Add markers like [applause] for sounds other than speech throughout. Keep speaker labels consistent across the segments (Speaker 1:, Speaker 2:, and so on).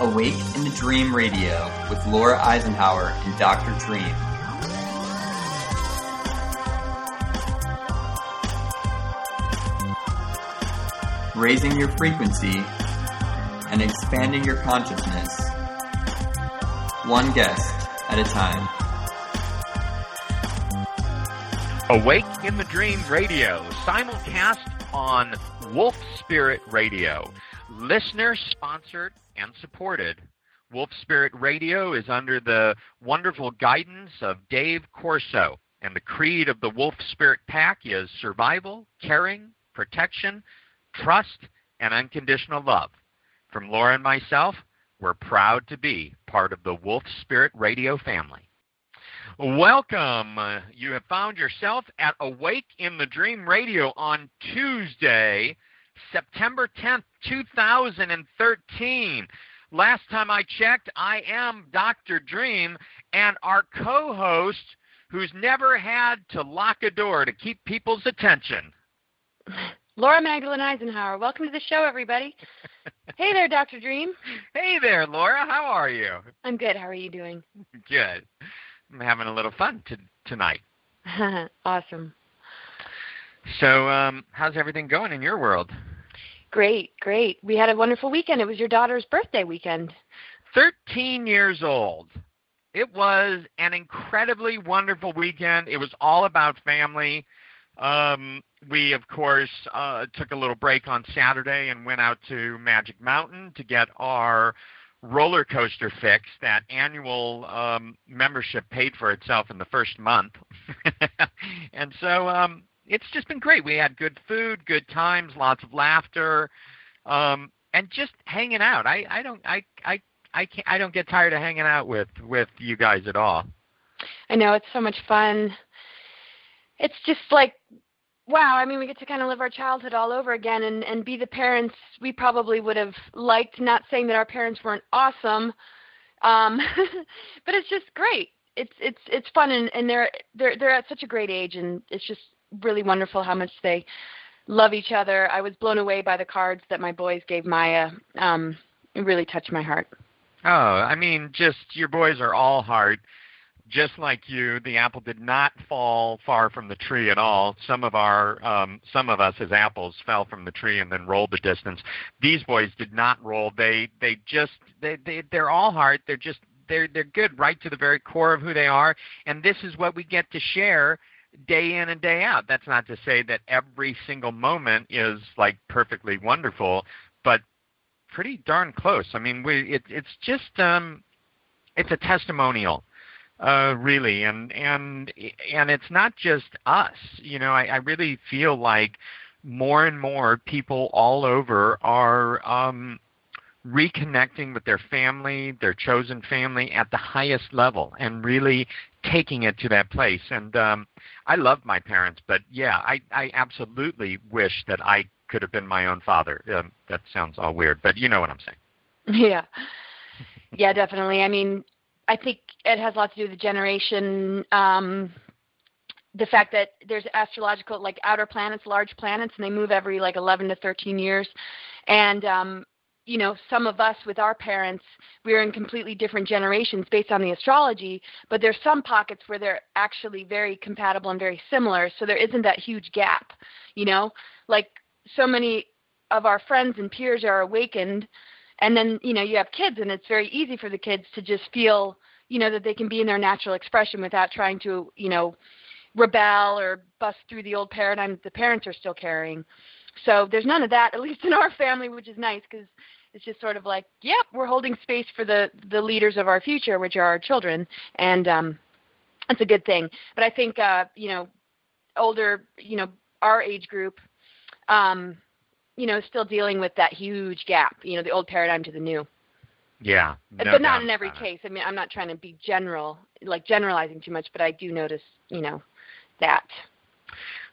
Speaker 1: Awake in the Dream Radio with Laura Eisenhower and Dr. Dream. Raising your frequency and expanding your consciousness, one guest at a time.
Speaker 2: Awake in the Dream Radio, simulcast on Wolf Spirit Radio. Listener sponsored and supported. Wolf Spirit Radio is under the wonderful guidance of Dave Corso, and the creed of the Wolf Spirit Pack is survival, caring, protection, trust, and unconditional love. From Laura and myself, we're proud to be part of the Wolf Spirit Radio family. Welcome. You have found yourself at Awake in the Dream Radio on Tuesday, September 10th, 2013. Last time I checked, I am Dr. Dream, and our co host who's never had to lock a door to keep people's attention.
Speaker 3: Laura Magdalene Eisenhower. Welcome to the show, everybody. [laughs] hey there, Dr. Dream.
Speaker 2: Hey there, Laura. How are you?
Speaker 3: I'm good. How are you doing? [laughs]
Speaker 2: Good. I'm having a little fun t- tonight. [laughs]
Speaker 3: awesome.
Speaker 2: So, um, how's everything going in your world?
Speaker 3: Great, great. We had a wonderful weekend. It was your daughter's birthday weekend.
Speaker 2: 13 years old. It was an incredibly wonderful weekend. It was all about family. Um, we, of course, uh, took a little break on Saturday and went out to Magic Mountain to get our roller coaster fix. That annual um, membership paid for itself in the first month, [laughs] and so um, it's just been great. We had good food, good times, lots of laughter, um, and just hanging out. I, I don't I I I can't I don't get tired of hanging out with with you guys at all.
Speaker 3: I know it's so much fun. It's just like wow, I mean, we get to kind of live our childhood all over again and, and be the parents we probably would have liked. Not saying that our parents weren't awesome, um, [laughs] but it's just great. It's it's it's fun and, and they're they're they're at such a great age and it's just really wonderful how much they love each other. I was blown away by the cards that my boys gave Maya. Um, it really touched my heart.
Speaker 2: Oh, I mean, just your boys are all heart just like you, the apple did not fall far from the tree at all. Some of our, um, some of us as apples fell from the tree and then rolled the distance. These boys did not roll. They, they just, they, they, they're all heart. They're just, they're, they're good right to the very core of who they are. And this is what we get to share day in and day out. That's not to say that every single moment is like perfectly wonderful, but pretty darn close. I mean, we, it, it's just, um, it's a testimonial uh, really, and and and it's not just us. You know, I, I really feel like more and more people all over are um, reconnecting with their family, their chosen family, at the highest level, and really taking it to that place. And um, I love my parents, but yeah, I I absolutely wish that I could have been my own father. Um, that sounds all weird, but you know what I'm saying. [laughs]
Speaker 3: Yeah. Yeah, definitely. I mean, I think it has a lot to do with the generation. Um, the fact that there's astrological like outer planets, large planets, and they move every like 11 to 13 years, and um, you know some of us with our parents we're in completely different generations based on the astrology but there's some pockets where they're actually very compatible and very similar so there isn't that huge gap you know? Like so many of our friends and peers are awakened and then you know you have kids and it's very easy for the kids to just feel you know that they can be in their natural expression without trying to you know rebel or bust through the old paradigm that the parents are still carrying. So there's none of that at least in our family which is nice because it's just sort of like yep we're holding space for the the leaders of our future which are our children and um that's a good thing but i think uh you know older you know our age group um you know, still dealing with that huge gap, you know, the old paradigm to the new.
Speaker 2: Yeah.
Speaker 3: No but not in every case. I mean, I'm not trying to be general, like generalizing too much, but I do notice, you know, that.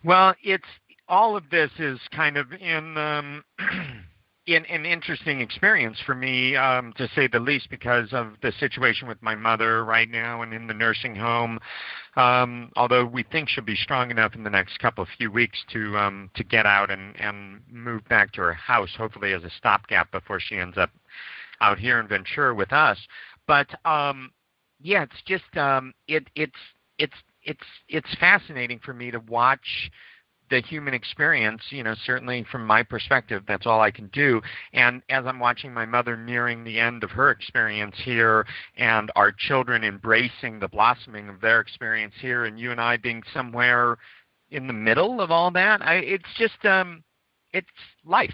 Speaker 2: Well, it's all of this is kind of in um [clears throat] in an interesting experience for me, um, to say the least, because of the situation with my mother right now and in the nursing home. Um, although we think she'll be strong enough in the next couple of few weeks to um, to get out and and move back to her house, hopefully as a stopgap before she ends up out here in Ventura with us. But um, yeah, it's just um, it it's it's it's it's fascinating for me to watch the human experience, you know, certainly from my perspective, that's all I can do. And as I'm watching my mother nearing the end of her experience here and our children embracing the blossoming of their experience here and you and I being somewhere in the middle of all that, I it's just um it's life.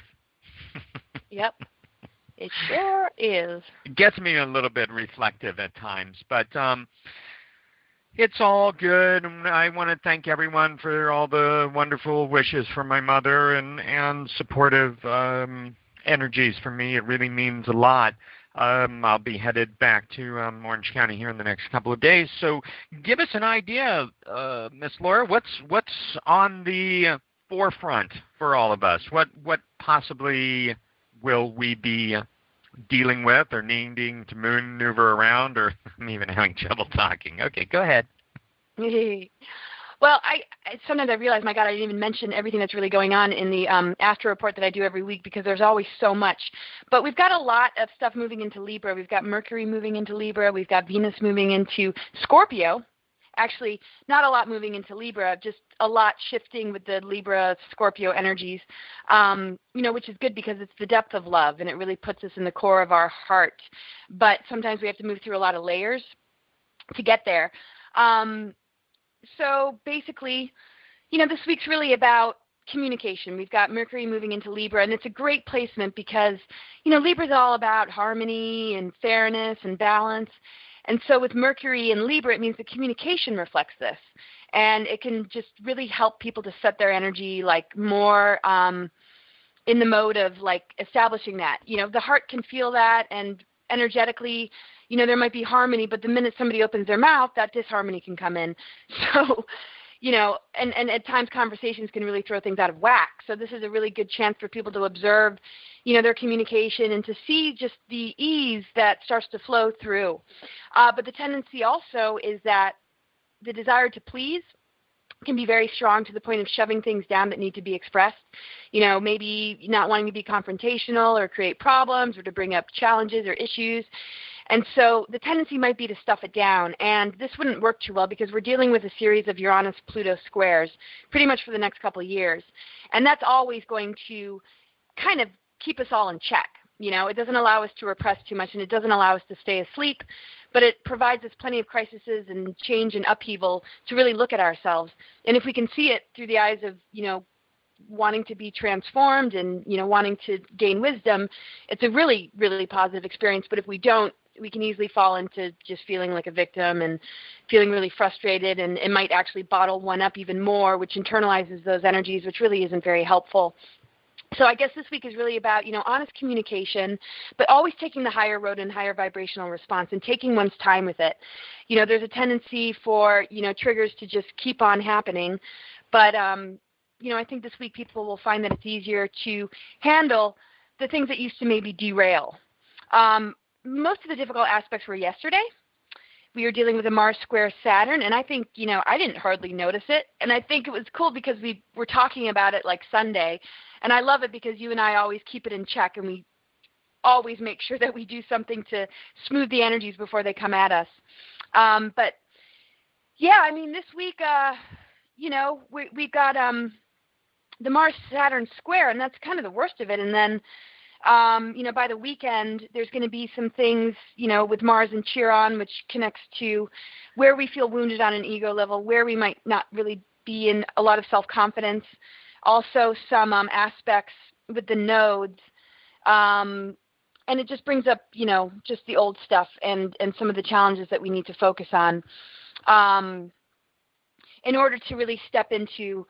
Speaker 2: [laughs]
Speaker 3: yep. It sure is.
Speaker 2: It gets me a little bit reflective at times, but um it's all good. I want to thank everyone for all the wonderful wishes for my mother and and supportive um, energies for me. It really means a lot. Um, I'll be headed back to um, Orange County here in the next couple of days. So, give us an idea, uh, Miss Laura. What's what's on the forefront for all of us? What what possibly will we be dealing with or needing to maneuver around or [laughs] I'm even having trouble talking. Okay, go ahead. [laughs]
Speaker 3: well, I, I sometimes I realize, my God, I didn't even mention everything that's really going on in the um, astro report that I do every week because there's always so much. But we've got a lot of stuff moving into Libra. We've got Mercury moving into Libra. We've got Venus moving into Scorpio, actually not a lot moving into Libra, just a lot shifting with the Libra Scorpio energies, um, you know, which is good because it's the depth of love and it really puts us in the core of our heart. But sometimes we have to move through a lot of layers to get there. Um, so basically, you know, this week's really about communication. We've got Mercury moving into Libra, and it's a great placement because, you know, Libra is all about harmony and fairness and balance. And so with Mercury and Libra, it means the communication reflects this. And it can just really help people to set their energy like more um, in the mode of like establishing that. You know, the heart can feel that and energetically, you know, there might be harmony, but the minute somebody opens their mouth, that disharmony can come in. [laughs] So, you know, and, and at times conversations can really throw things out of whack. So this is a really good chance for people to observe you know, their communication and to see just the ease that starts to flow through. Uh, but the tendency also is that the desire to please can be very strong to the point of shoving things down that need to be expressed. You know, maybe not wanting to be confrontational or create problems or to bring up challenges or issues. And so the tendency might be to stuff it down. And this wouldn't work too well because we're dealing with a series of Uranus Pluto squares pretty much for the next couple of years. And that's always going to kind of keep us all in check. You know, it doesn't allow us to repress too much and it doesn't allow us to stay asleep, but it provides us plenty of crises and change and upheaval to really look at ourselves. And if we can see it through the eyes of, you know, wanting to be transformed and, you know, wanting to gain wisdom, it's a really, really positive experience. But if we don't, we can easily fall into just feeling like a victim and feeling really frustrated and it might actually bottle one up even more which internalizes those energies which really isn't very helpful so I guess this week is really about, you know, honest communication, but always taking the higher road and higher vibrational response and taking one's time with it. You know, there's a tendency for, you know, triggers to just keep on happening, but um, you know, I think this week people will find that it's easier to handle the things that used to maybe derail. Um, most of the difficult aspects were yesterday. We were dealing with a Mars square Saturn, and I think, you know, I didn't hardly notice it. And I think it was cool because we were talking about it like Sunday and I love it because you and I always keep it in check and we always make sure [laughs] that we do something to smooth the energies before they come at us. Um, but yeah, I mean, this week, uh, you know, we we got um, the Mars Saturn square, and that's kind of the worst of it. And then, um, you know, by the weekend, there's going to be some things, you know, with Mars and Chiron, which connects to where we feel wounded on an ego level, where we might not really be in a lot of self confidence also some um, aspects with the nodes. Um, and it just brings up, you know, just the old stuff and, and some of the challenges that we need to focus on um, in order to really step into,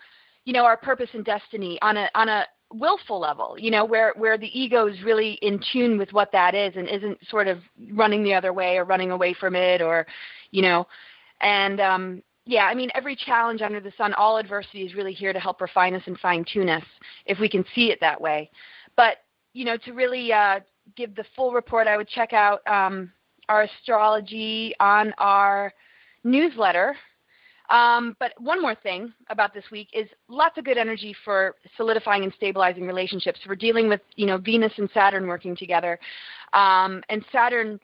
Speaker 3: you know, our purpose and destiny on a on a willful level, you know, where where the ego is really in tune with what that is and isn't sort of running the other way or running away from it or, you know, and um, yeah, I mean, every challenge under the sun, all adversity is really here to help refine us and fine tune us if we can see it that way. But, you know, to really uh, give the full report, I would check out um, our astrology on our newsletter. Um, but one more thing about this week is lots of good energy for solidifying and stabilizing relationships. We're dealing with you know Venus and Saturn working together, um, and Saturn,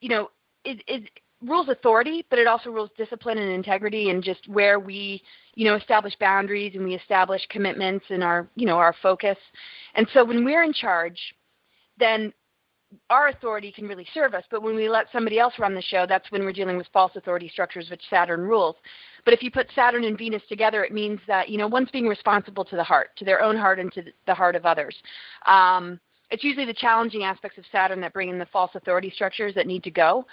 Speaker 3: you know, it, it rules authority, but it also rules discipline and integrity, and just where we you know establish boundaries and we establish commitments and our you know our focus. And so when we're in charge, then our authority can really serve us, but when we let somebody else run the show, that's when we're dealing with false authority structures, which Saturn rules. But if you put Saturn and Venus together, it means that you know one's being responsible to the heart, to their own heart, and to the heart of others. Um, it's usually the challenging aspects of Saturn that bring in the false authority structures that need to go.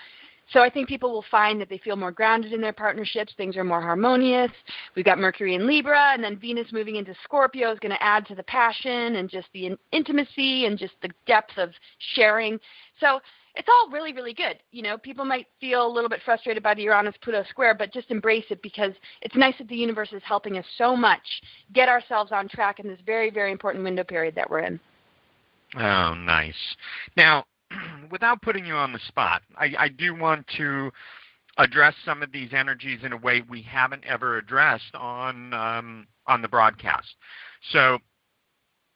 Speaker 3: So I think people will find that they feel more grounded in their partnerships. Things are more harmonious. We've got Mercury in Libra, and then Venus moving into Scorpio is going to add to the passion and just the intimacy and just the depth of sharing. So it's all really, really good. You know, people might feel a little bit frustrated by the Uranus Pluto square, but just embrace it because it's nice that the universe is helping us so much get ourselves on track in this very, very important window period that we're in.
Speaker 2: Oh, nice. Now, [clears throat] without putting you on the spot, I, I do want to address some of these energies in a way we haven't ever addressed on um, on the broadcast. So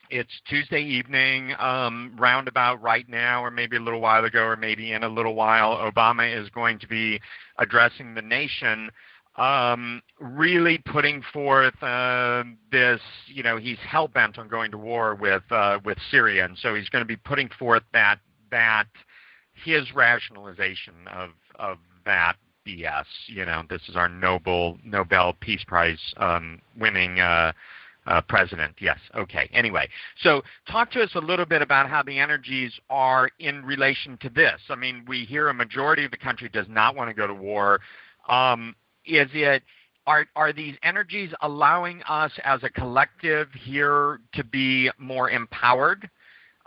Speaker 2: it's Tuesday evening, um, roundabout right now, or maybe a little while ago, or maybe in a little while. Obama is going to be addressing the nation. Um, really putting forth uh, this, you know, he's hell bent on going to war with uh, with Syria, and so he's going to be putting forth that that his rationalization of of that BS. You know, this is our Nobel Nobel Peace Prize um, winning uh, uh, president. Yes. Okay. Anyway, so talk to us a little bit about how the energies are in relation to this. I mean, we hear a majority of the country does not want to go to war. Um, is it are are these energies allowing us as a collective here to be more empowered?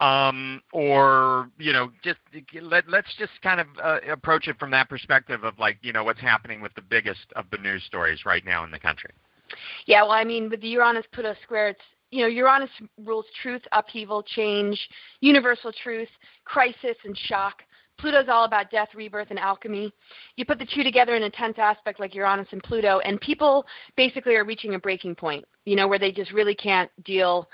Speaker 2: Um, or you know just let, let's just kind of uh, approach it from that perspective of like you know what's happening with the biggest of the news stories right now in the country
Speaker 3: yeah well i mean with the uranus pluto square it's you know uranus rules truth upheaval change universal truth crisis and shock Pluto's all about death, rebirth, and alchemy. You put the two together in a tense aspect like Uranus and Pluto, and people basically are reaching a breaking point, you know, where they just really can't deal,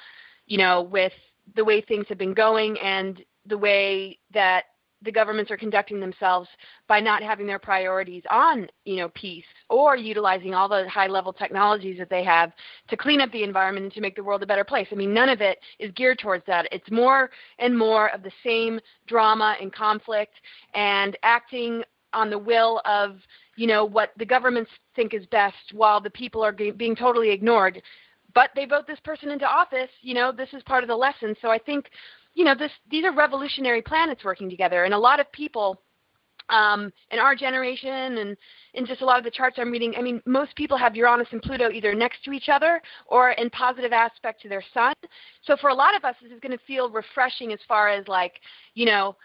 Speaker 3: you know, with the way things have been going and the way that the governments are conducting themselves by not having their priorities on, you know, peace or utilizing all the high level technologies that they have to clean up the environment and to make the world a better place. I mean, none of it is geared towards that. It's more and more of the same drama and conflict and acting on the will of, you know, what the governments think is best while the people are being totally ignored but they vote this person into office. You know, this is part of the lesson. So I think, you know, this these are revolutionary planets working together, and a lot of people um, in our generation and in just a lot of the charts I'm reading, I mean, most people have Uranus and Pluto either next to each other or in positive aspect to their sun. So for a lot of us, this is going to feel refreshing as far as like, you know,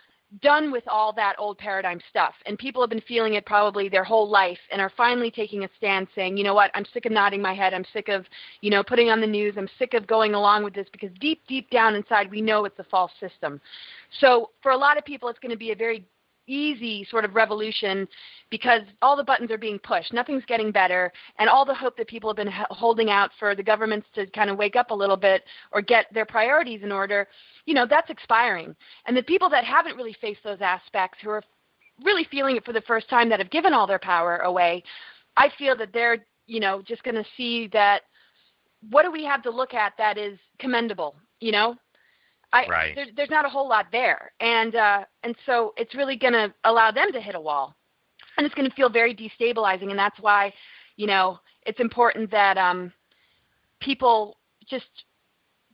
Speaker 3: done with all that old paradigm stuff. And people have been feeling it probably their whole life and are finally taking a stand saying, you know what, I'm sick of nodding my head. I'm sick of, you know, putting on the news. I'm sick of going along with this because deep, deep down inside, we know it's a false system. So for a lot of people, it's going to be a very easy sort of revolution because all the buttons are being pushed. Nothing's getting better. And all the hope that people have been holding out for the governments to kind of wake up a little bit or get their priorities in order, you know, that's expiring. And the people that haven't really faced those aspects, who are really feeling it for the first time, that have given all their power away, I feel that they're, you know, just going to see that what do we have to look at that is commendable, you know? I,
Speaker 2: right.
Speaker 3: there, there's not a whole lot there, and uh, and so it's really going to allow them to hit a wall, and it's going to feel very destabilizing, and that's why, you know, it's important that um, people just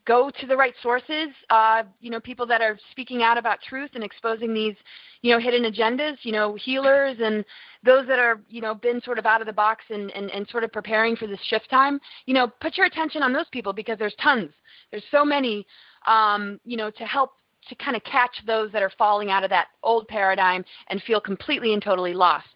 Speaker 3: go to the right sources. Uh, you know, people that are speaking out about truth and exposing these, you know, hidden agendas. You know, healers and those that are, you know, been sort of out of the box and, and, and sort of preparing for this shift time. You know, put your attention on those people because there's tons. There's so many um, you know, to help to kind of catch those that are falling out of that old paradigm and feel completely and totally lost.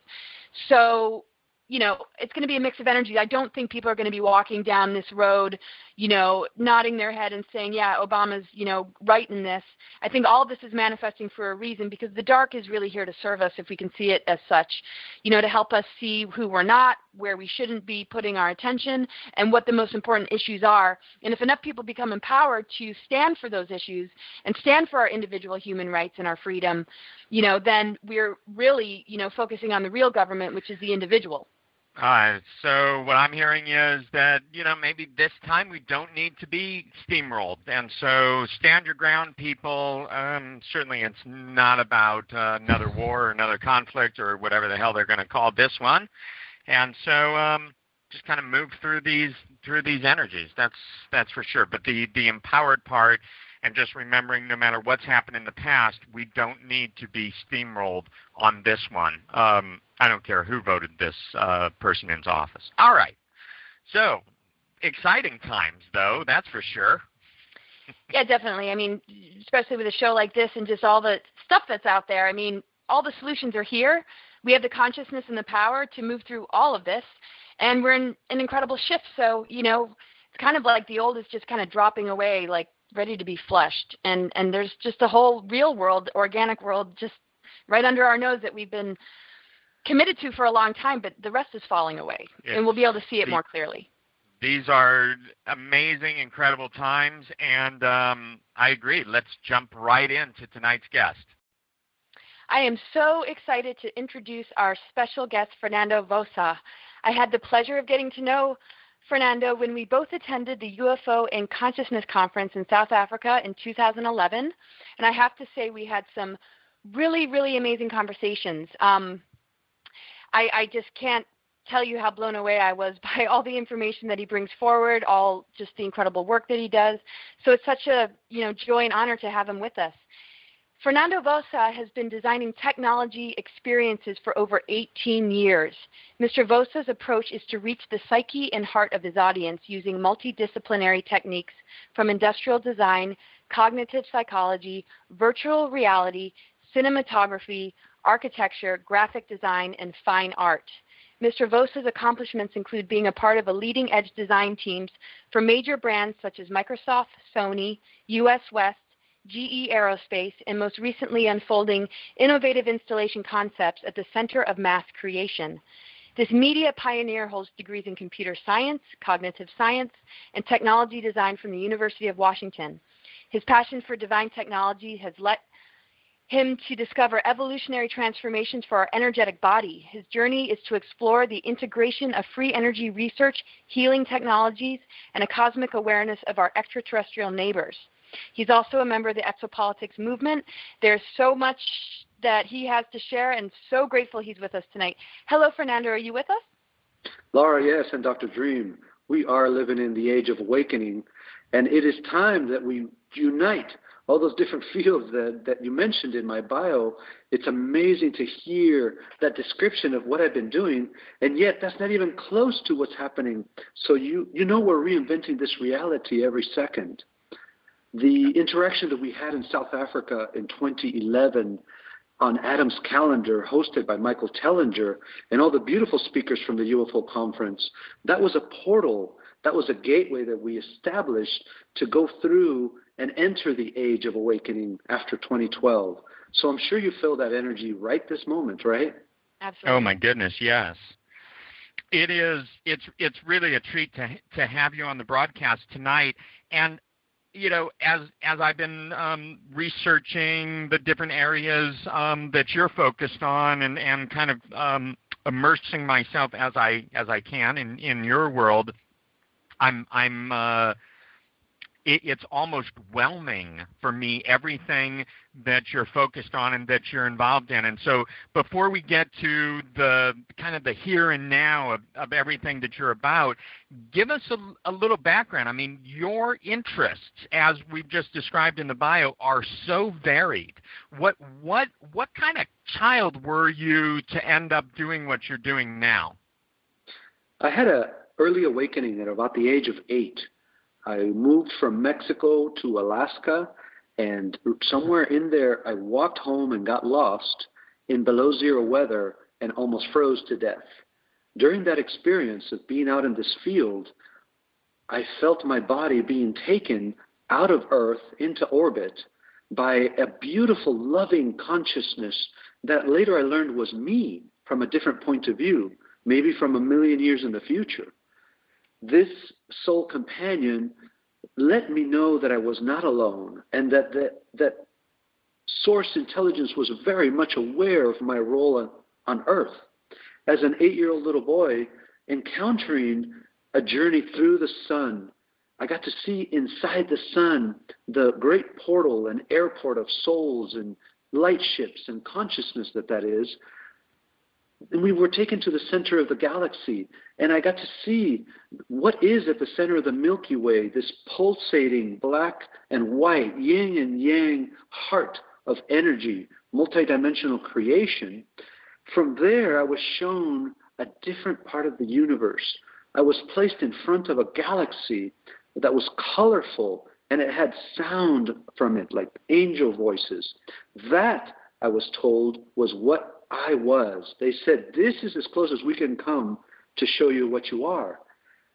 Speaker 3: So, you know, it's going to be a mix of energy. I don't think people are going to be walking down this road, you know, nodding their head and saying, yeah, Obama's, you know, right in this. I think all this is manifesting for a reason because the dark is really here to serve us if we can see it as such, you know, to help us see who we're not, where we shouldn't be putting our attention, and what the most important issues are. And if enough people become empowered to stand for those issues and stand for our individual human rights and our freedom, you know, then we're really, you know, focusing on the real government, which is the individual.
Speaker 2: Uh, so what I'm hearing is that you know maybe this time we don't need to be steamrolled, and so stand your ground, people. Um, certainly, it's not about uh, another war or another conflict or whatever the hell they're going to call this one, and so um, just kind of move through these through these energies. That's that's for sure. But the the empowered part and just remembering no matter what's happened in the past, we don't need to be steamrolled on this one. Um, I don't care who voted this uh, person into office. All right. So, exciting times, though, that's for sure. [laughs]
Speaker 3: yeah, definitely. I mean, especially with a show like this and just all the stuff that's out there. I mean, all the solutions are here. We have the consciousness and the power to move through all of this, and we're in an incredible shift. So, you know, it's kind of like the old is just kind of dropping away, like ready to be flushed. And and there's just a whole real world organic world just right under our nose that we've been committed to for a long time but the rest is falling away. Yes. and we'll be able to see it more clearly.
Speaker 2: These are amazing incredible times and um, i agree. Let's jump right into tonight's guest.
Speaker 3: I am so excited to introduce our special guest, Fernando Vosa. I had the pleasure of getting to know Fernando, when we both attended the UFO and Consciousness Conference in South Africa in 2011, and I have to say we had some really, really amazing conversations. Um, I, I just can't tell you how blown away I was [laughs] by all the information that he brings forward, all just the incredible work that he does. So it's such a you know joy and honor to have him with us. Fernando Vosa has been designing technology experiences for over 18 years. Mr. Vosa's approach is to reach the psyche and heart of his audience using multidisciplinary techniques from industrial design, cognitive psychology, virtual reality, cinematography, architecture, graphic design, and fine art. Mr. Vosa's accomplishments include being a part of a leading edge design teams for major brands such as Microsoft, Sony, US West, GE Aerospace, and most recently unfolding innovative installation concepts at the center of mass creation. This media pioneer holds degrees in computer science, cognitive science, and technology design from the University of Washington. His passion for divine technology has led him to discover evolutionary transformations for our energetic body. His journey is to explore the integration of free energy research, healing technologies, and a cosmic awareness of our extraterrestrial neighbors. He's also a member of the exopolitics movement. There's so much that he has to share, and so grateful he's with us tonight. Hello, Fernando. Are you with us?
Speaker 4: Laura, yes, and Dr. Dream. We are living in the age of awakening, and it is time that we unite all those different [laughs] fields that, that you mentioned in my bio. It's amazing to hear that description of what I've been doing, and yet that's not even close to what's happening. So you, you know we're reinventing this reality every second. The interaction that we had in South Africa in 2011 on Adam's calendar, hosted by Michael Tellinger, and all the beautiful speakers from the UFO conference, that was a portal, that was a gateway that we established to go through and enter the age of awakening after 2012. So I'm sure you feel that energy right this moment, right?
Speaker 3: Absolutely.
Speaker 2: Oh my goodness, yes. It is. It's it's really a treat to to have you on the broadcast tonight. And you know, as as I've been um, researching the different areas um, that you're focused on, and and kind of um, immersing myself as I as I can in in your world, I'm I'm uh, it, it's almost whelming for me everything that you're focused on and that you're involved in. And so, before we get to the kind of the here and now of, of everything that you're about, give us a, a little background. I mean, your interests, as we've just described in the bio, are so varied. What what what kind of child were you to end up doing what you're doing now?
Speaker 4: I had a early awakening at about the age of eight. I moved from Mexico to Alaska, and somewhere in there, I walked home and got lost in below zero weather and almost froze to death. During that experience of being out in this field, I felt my body being taken out of Earth into orbit by a beautiful, loving consciousness that later I learned was me from a different point of view, maybe from a million years in the future. This soul companion let me know that I was not alone and that, that, that source intelligence was very much aware of my role on, on earth. As an eight year old little boy, encountering a journey through the sun, I got to see inside the sun the great portal and airport of souls and light ships and consciousness that that is. And we were taken to the center of the galaxy, and I got to see what is at the center of the Milky Way this pulsating black and white, yin and yang heart of energy, multidimensional creation. From there, I was shown a different part of the universe. I was placed in front of a galaxy that was colorful and it had sound from it, like angel voices. That, I was told, was what I was. They said, This is as close as we can come to show you what you are.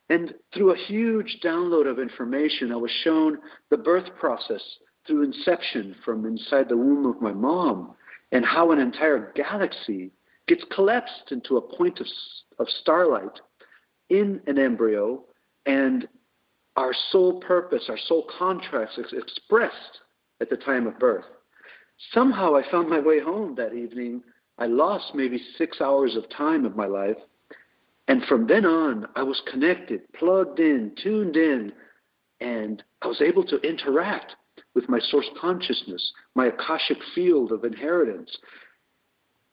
Speaker 4: And through a huge download of information, I was shown the birth process through inception from inside the womb of my mom and how an entire galaxy gets collapsed into a point of, of starlight in an embryo and our soul purpose, our soul contracts is expressed at the time of birth. Somehow I found my way home that evening. I lost maybe six hours of time of my life. And from then on, I was connected, plugged in, tuned in, and I was able to interact with my source consciousness, my Akashic field of inheritance.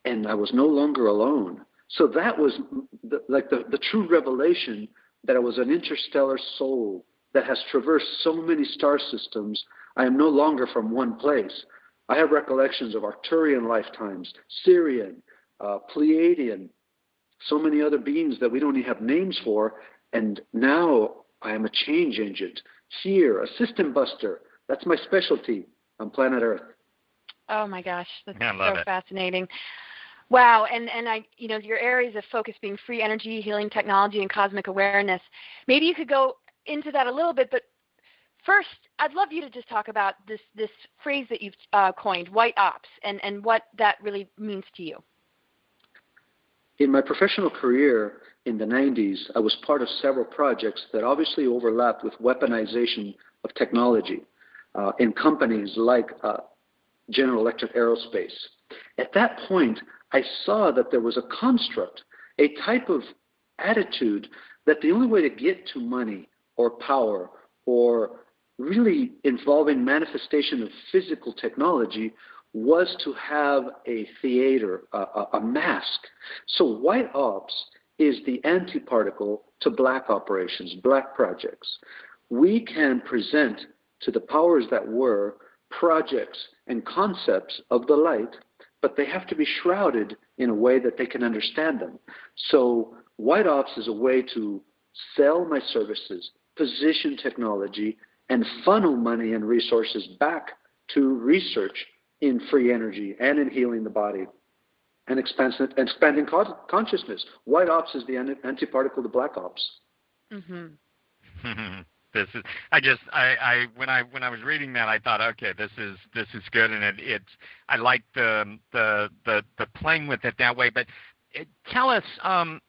Speaker 4: And I was no longer alone. So that was the, like the, the true revelation that I was an interstellar soul that has traversed so many star systems. I am no longer from one place. I have recollections of Arcturian lifetimes, Sirian, uh, Pleiadian, so many other beings that we don't even have names for. And now I am a change agent here, a system buster, that's my specialty on planet Earth.
Speaker 3: Oh my gosh, that's
Speaker 2: yeah,
Speaker 3: so
Speaker 2: it.
Speaker 3: fascinating. Wow, and and I, you know, your areas of focus being free energy, healing technology, and cosmic awareness. Maybe you could go into that a little bit, but first, I'd love you to just talk about this this phrase that you've uh, coined, white ops, and and what that really means to you.
Speaker 4: In my professional career in the 90s, I was part of several projects that obviously overlapped with weaponization of technology uh, in companies like uh, General Electric Aerospace. At that point, I saw that there was a construct, a type of attitude that the only way to get to money or power or really involving manifestation of physical technology was to have a theater, a, a, mask. So white ops is the antiparticle to black operations, black projects. We can present to the powers that were projects and concepts of the light, but they have to be shrouded in a way that they can understand them. So, White Ops is a way to sell my services, position technology, and funnel money and resources back to research in free energy and in healing the body and expanding consciousness. White Ops is the antiparticle to Black Ops.
Speaker 2: Mm-hmm. [laughs] this is i just i i when i when i was reading that i thought okay this is this is good and it it's i like the the the the playing with it that way but it, tell us um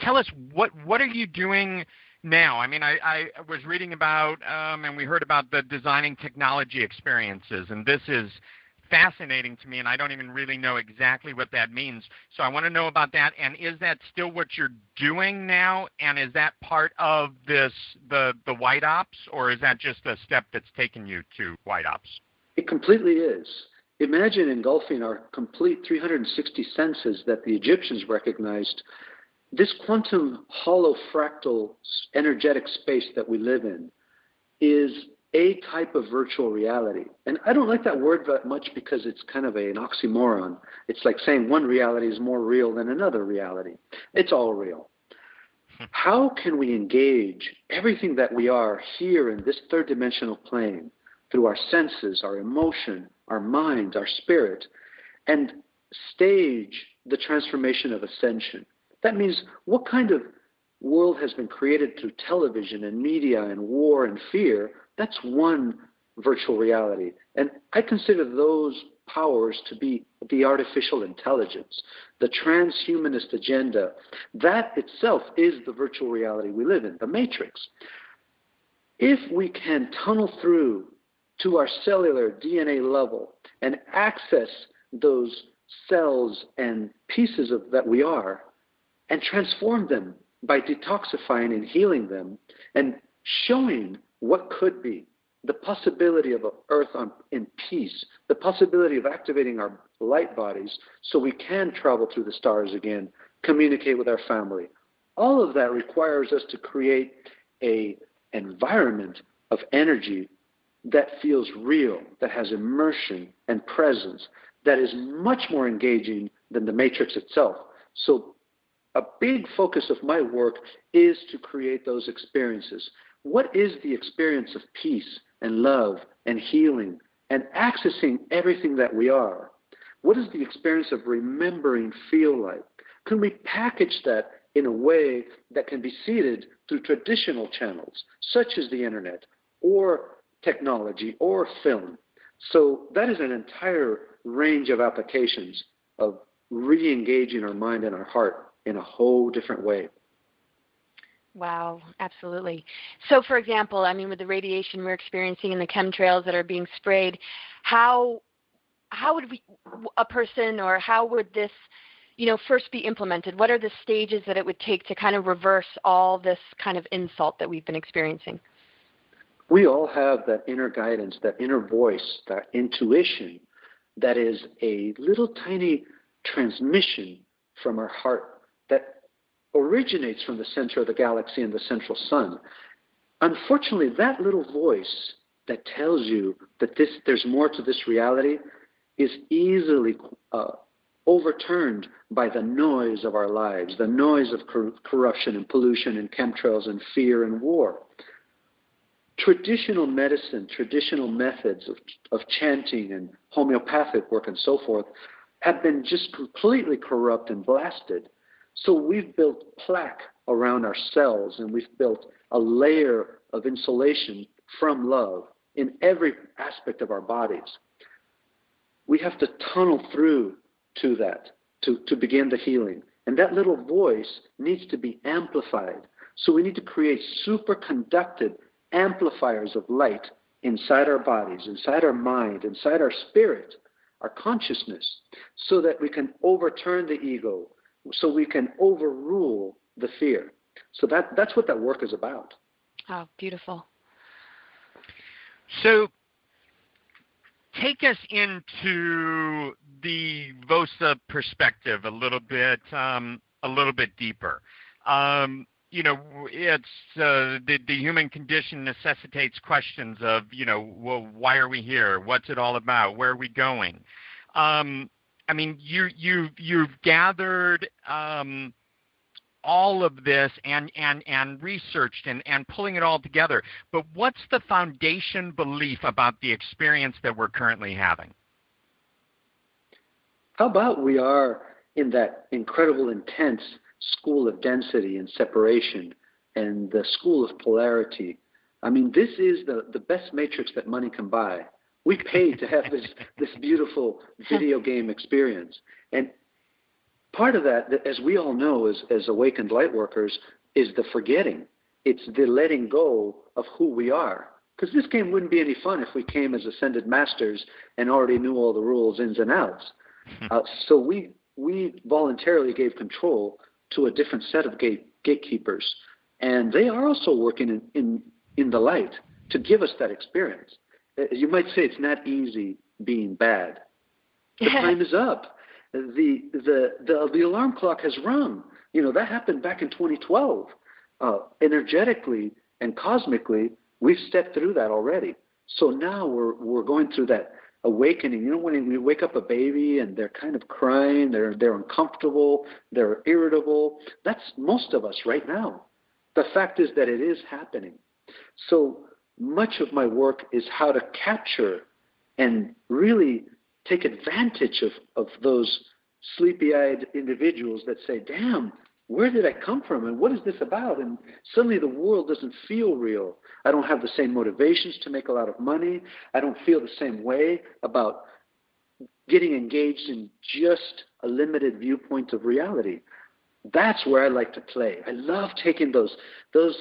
Speaker 2: tell us what what are you doing now i mean i i was reading about um and we heard about the designing technology experiences and this is fascinating to me, and I don't even really know exactly what that means. So I want to know about that. And is that still what you're doing now? And is that part of this the the white ops, or is that just a step that's taken you to white ops?
Speaker 4: It completely is. Imagine engulfing our complete 360 senses that the Egyptians recognized. This quantum hollow fractal energetic space that we live in is a type of virtual reality. And I don't like that word that much because it's kind of a, an oxymoron. It's like saying one reality is more real than another reality. It's all real. Hmm. How can we engage everything that we are here in this third dimensional plane through our senses, our emotion, our mind, our spirit, and stage the transformation of ascension? That means what kind of world has been created through television and media and war and fear, that's one virtual reality. And I consider those powers to be the artificial intelligence, the transhumanist agenda. That itself is the virtual reality we live in, the matrix. If we can tunnel through to our cellular DNA level and access those cells and pieces of that we are and transform them by detoxifying and healing them and showing what could be the possibility of earth on, in peace, the possibility of activating our light bodies so we can travel through the stars again, communicate with our family. All of that requires us to create a environment of energy that feels real, that has immersion and presence, that is much more engaging than the matrix itself. So a big focus of my work is to create those experiences. What is the experience of peace and love and healing and accessing everything that we are? What does the experience of remembering feel like? Can we package that in a way that can be seeded through traditional channels, such as the internet or technology or film? So that is an entire range of applications of re engaging our mind and our heart in a whole different way.
Speaker 3: Wow, absolutely. So, for example, I mean, with the radiation we're experiencing and the chemtrails that are being sprayed, how how would we a person or how would this you know first be implemented what are the stages that it would take to kind of reverse all this kind of insult that we've been experiencing
Speaker 4: we all have that inner guidance that inner voice that intuition that is a little tiny transmission from our heart originates from the center of the galaxy and the central sun. Unfortunately, that little voice that tells you that this, there's more to this reality is easily uh, overturned by the noise of our lives, the noise of cor- corruption and pollution and chemtrails and fear and war traditional medicine, traditional methods of, of chanting and homeopathic work and so forth have been just completely corrupt and blasted. So we've built plaque around our cells and we've built a layer of insulation from love in every aspect of our bodies. We have to tunnel through to that to, to begin the healing. And that little voice needs to be amplified. So we need to create superconducted amplifiers of light inside our bodies, inside our mind, inside our spirit, our consciousness, so that we can overturn the ego, so we can overrule the fear. So that, that's what that work is about.
Speaker 3: Oh, beautiful.
Speaker 2: So take us into the VOSA perspective a little bit, um, a little bit deeper. Um, you know, it's uh, the the human condition necessitates questions of, you know, well, why are we here? What's it all about? Where are we going? Um, I mean, you you you've gathered um, all of this and and and researched and and pulling it all together. But what's the foundation belief about the experience that we're currently having?
Speaker 4: How about we are in that incredible intense school of density and separation and the school of polarity. I mean, this is the, the best matrix that money can buy. We pay to have this, [laughs] this beautiful video game experience. And part of that, as we all know as, as awakened light workers, is the forgetting. It's the letting go of who we are. Because this game wouldn't be any fun if we came as ascended masters and already knew all the rules, ins and outs. uh, so we we voluntarily gave control to a different set of gate, gatekeepers. And they are also working in, in, in the light to give us that experience. Uh, you might say it's not easy being bad. The time is up. The, the, the, the alarm clock has rung. You know, that happened back in 2012. Uh, energetically and cosmically, we've stepped through that already. So now we're, we're going through that awakening. You know, when you wake up a baby and they're kind of crying, they're they're uncomfortable, they're irritable. That's most of us right now. The fact is that it is happening. So much of my work is how to capture and really take advantage of, of those sleepy eyed individuals that say, damn, where did I come from and what is this about? And suddenly the world doesn't feel real. I don't have the same motivations to make a lot of money. I don't feel the same way about getting engaged in just a limited viewpoint of reality. That's where I like to play. I love taking those those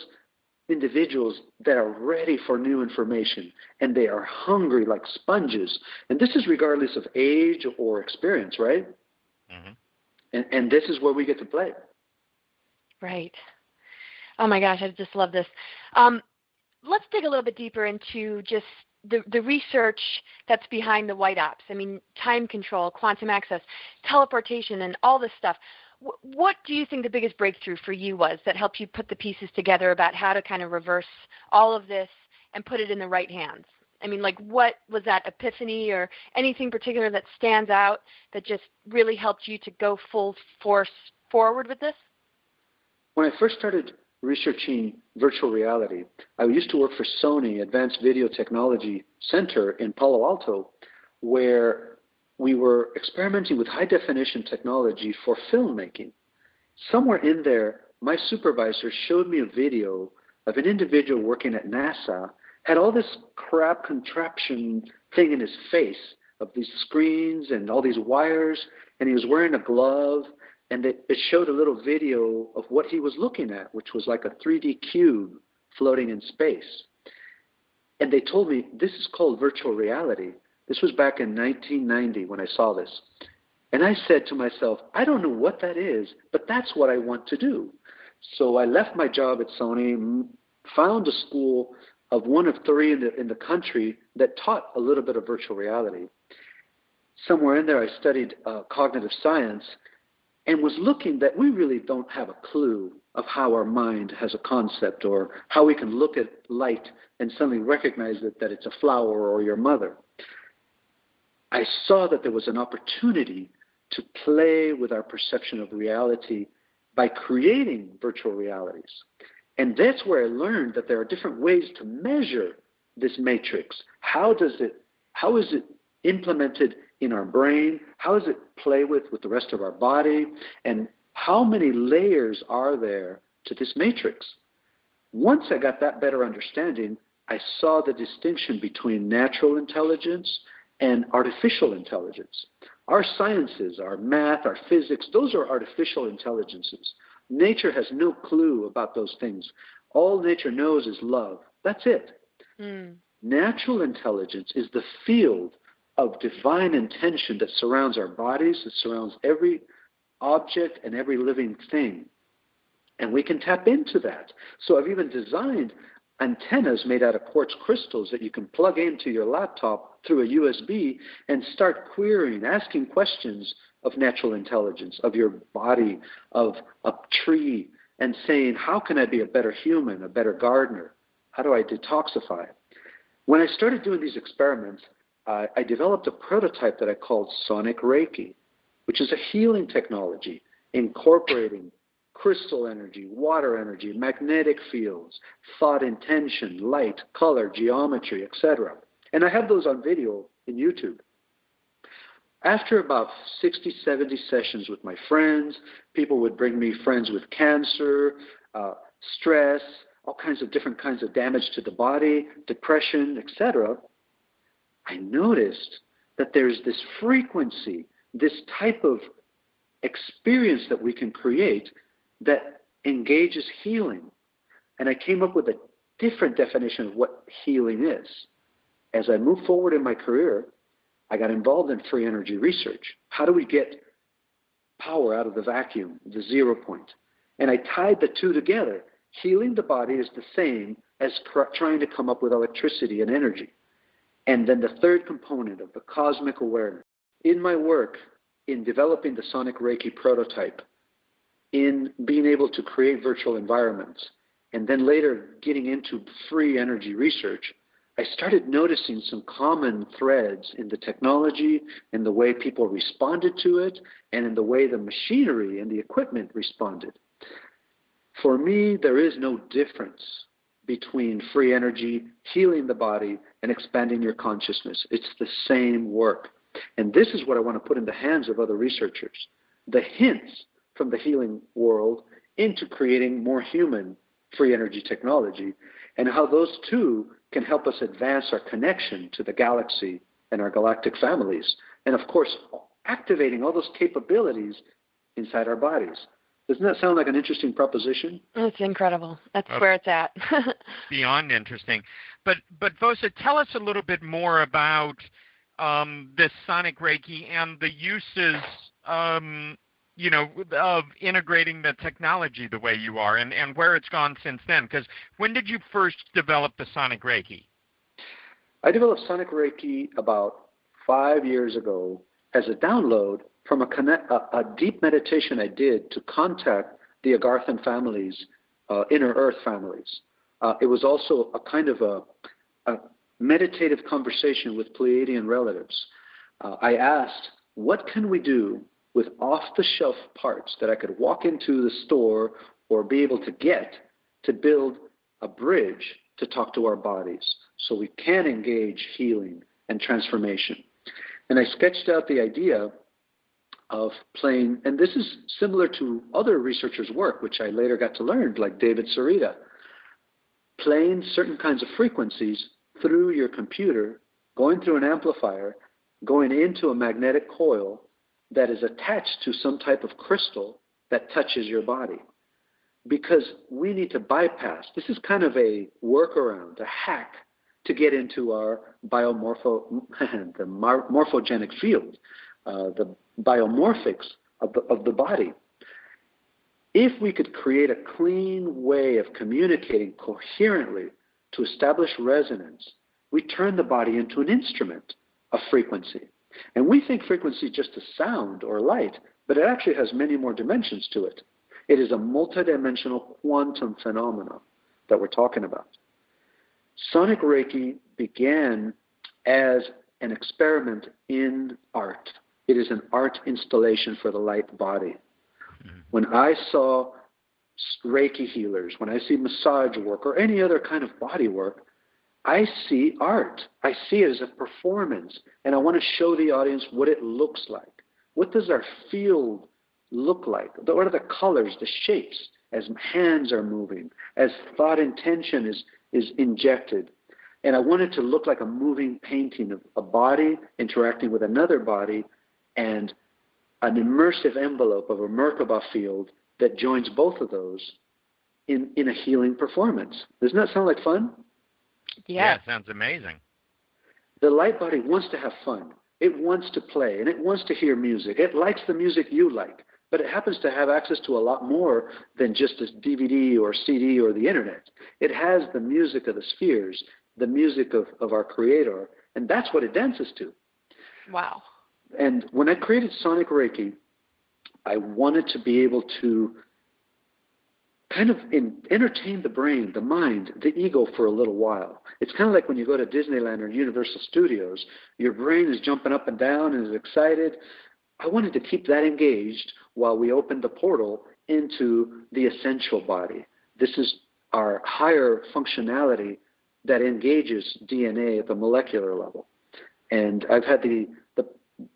Speaker 4: individuals that are ready for new information and they are hungry like sponges. And this is regardless of age or experience, right? Mm-hmm. And, and this is where we get to play.
Speaker 3: Right. Oh my gosh, I just love this. Um, let's dig a little bit deeper into just the, the research that's behind the white ops. I mean, time control, quantum access, teleportation, and all this stuff. What do you think the biggest breakthrough for you was that helped you put the pieces together about how to kind of reverse all of this and put it in the right hands? I mean, like, what was that epiphany or anything particular that stands out that just really helped you to go full force forward with this?
Speaker 4: When I first started researching virtual reality, I used to work for Sony Advanced Video Technology Center in Palo Alto, where we were experimenting with high definition technology for filmmaking. Somewhere in there, my supervisor showed me a video of an individual working at NASA, had all this crap contraption thing in his face of these screens and all these wires, and he was wearing a glove and it, it showed a little video of what he was looking at, which was like a 3D cube floating in space. And they told me this is called virtual reality. This was back in 1990 when I saw this. And I said to myself, I don't know what that is, but that's what I want to do. So I left my job at Sony, found a school of one of three in the, in the country that taught a little bit of virtual reality. Somewhere in there, I studied uh, cognitive science, and was looking that we really don't have a clue of how our mind has a concept or how we can look at light and suddenly recognize that, that it's a flower or your mother. I saw that there was an opportunity to play with our perception of reality by creating virtual realities. And that's where I learned that there are different ways to measure this matrix. How does it how is it implemented in our brain? How does it play with with the rest of our body? And how many layers are there to this matrix? Once I got that better understanding, I saw the distinction between natural intelligence and artificial intelligence. Our sciences, our math, our physics, those are artificial intelligences. Nature has no clue about those things. All nature knows is love. That's it. Mm. Natural intelligence is the field of divine intention that surrounds our bodies, that surrounds every object and every living thing. And we can tap into that. So I've even designed antennas made out of quartz crystals that you can plug into your laptop through a USB and start querying, asking questions of natural intelligence, of your body, of a tree, and saying, How can I be a better human, a better gardener? How do I detoxify? When I started doing these experiments, uh, I developed a prototype that I called Sonic Reiki, which is a healing technology incorporating crystal energy, water energy, magnetic fields, thought intention, light, color, geometry, etc. And I have those on video in YouTube. After about 60, 70 sessions with my friends, people would bring me friends with cancer, uh, stress, all kinds of different kinds of damage to the body, depression, etc. I noticed that there's this frequency, this type of experience that we can create that engages healing. And I came up with a different definition of what healing is. As I moved forward in my career, I got involved in free energy research. How do we get power out of the vacuum, the zero point? And I tied the two together. Healing the body is the same as trying to come up with electricity and energy. And then the third component of the cosmic awareness. In my work in developing the Sonic Reiki prototype, in being able to create virtual environments, and then later getting into free energy research, I started noticing some common threads in the technology, in the way people responded to it, and in the way the machinery and the equipment responded. For me, there is no difference between free energy, healing the body, and expanding your consciousness. It's the same work. And this is what I want to put in the hands of other researchers. The hints from the healing world into creating more human free energy technology, and how those two can help us advance our connection to the galaxy and our galactic families. And of course, activating all those capabilities inside our bodies. Doesn't that sound like an interesting proposition?
Speaker 3: It's incredible. That's uh, where it's at. [laughs]
Speaker 2: beyond interesting. But but Vosa, tell us a little bit more about um, this sonic Reiki and the uses um, you know, of integrating the technology the way you are and, and where it's gone since then. Because when did you first develop the Sonic Reiki?
Speaker 4: I developed Sonic Reiki about five years ago as a download from a, connect, a, a deep meditation I did to contact the Agarthan families, uh, inner earth families. Uh, it was also a kind of a, a meditative conversation with Pleiadian relatives. Uh, I asked, what can we do with off the shelf parts that I could walk into the store or be able to get to build a bridge to talk to our bodies so we can engage healing and transformation. And I sketched out the idea of playing, and this is similar to other researchers' work, which I later got to learn, like David Sereda, playing certain kinds of frequencies through your computer, going through an amplifier, going into a magnetic coil, that is attached to some type of crystal that touches your body. Because we need to bypass, this is kind of a workaround, a hack to get into our biomorpho, [laughs] the morphogenic field, uh, the biomorphics of the, of the body. If we could create a clean way of communicating coherently to establish resonance, we turn the body into an instrument of frequency. And we think frequency just a sound or light, but it actually has many more dimensions to it. It is a multidimensional quantum phenomenon that we're talking about. Sonic Reiki began as an experiment in art. It is an art installation for the light body. Mm-hmm. When I saw Reiki healers, when I see massage work or any other kind of body work, I see art. I see it as a performance, and I want to show the audience what it looks like. What does our field look like? What are the colors, the shapes, as hands are moving, as thought intention is, is injected? And I want it to look like a moving painting of a body interacting with another body and an immersive envelope of a Merkaba field that joins both of those in, in a healing performance. Doesn't that sound like fun?
Speaker 3: Yeah.
Speaker 2: yeah, sounds amazing.
Speaker 4: The light body wants to have fun. It wants to play and it wants to hear music. It likes the music you like, but it happens to have access to a lot more than just a DVD or CD or the internet. It has the music of the spheres, the music of, of our creator, and that's what it dances to.
Speaker 3: Wow.
Speaker 4: And when I created Sonic Reiki, I wanted to be able to kind of in, entertain the brain, the mind, the ego for a little while. It's kind of like when you go to Disneyland or Universal Studios, your brain is jumping up and down and is excited. I wanted to keep that engaged while we opened the portal into the essential body. This is our higher functionality that engages DNA at the molecular level. And I've had the, the,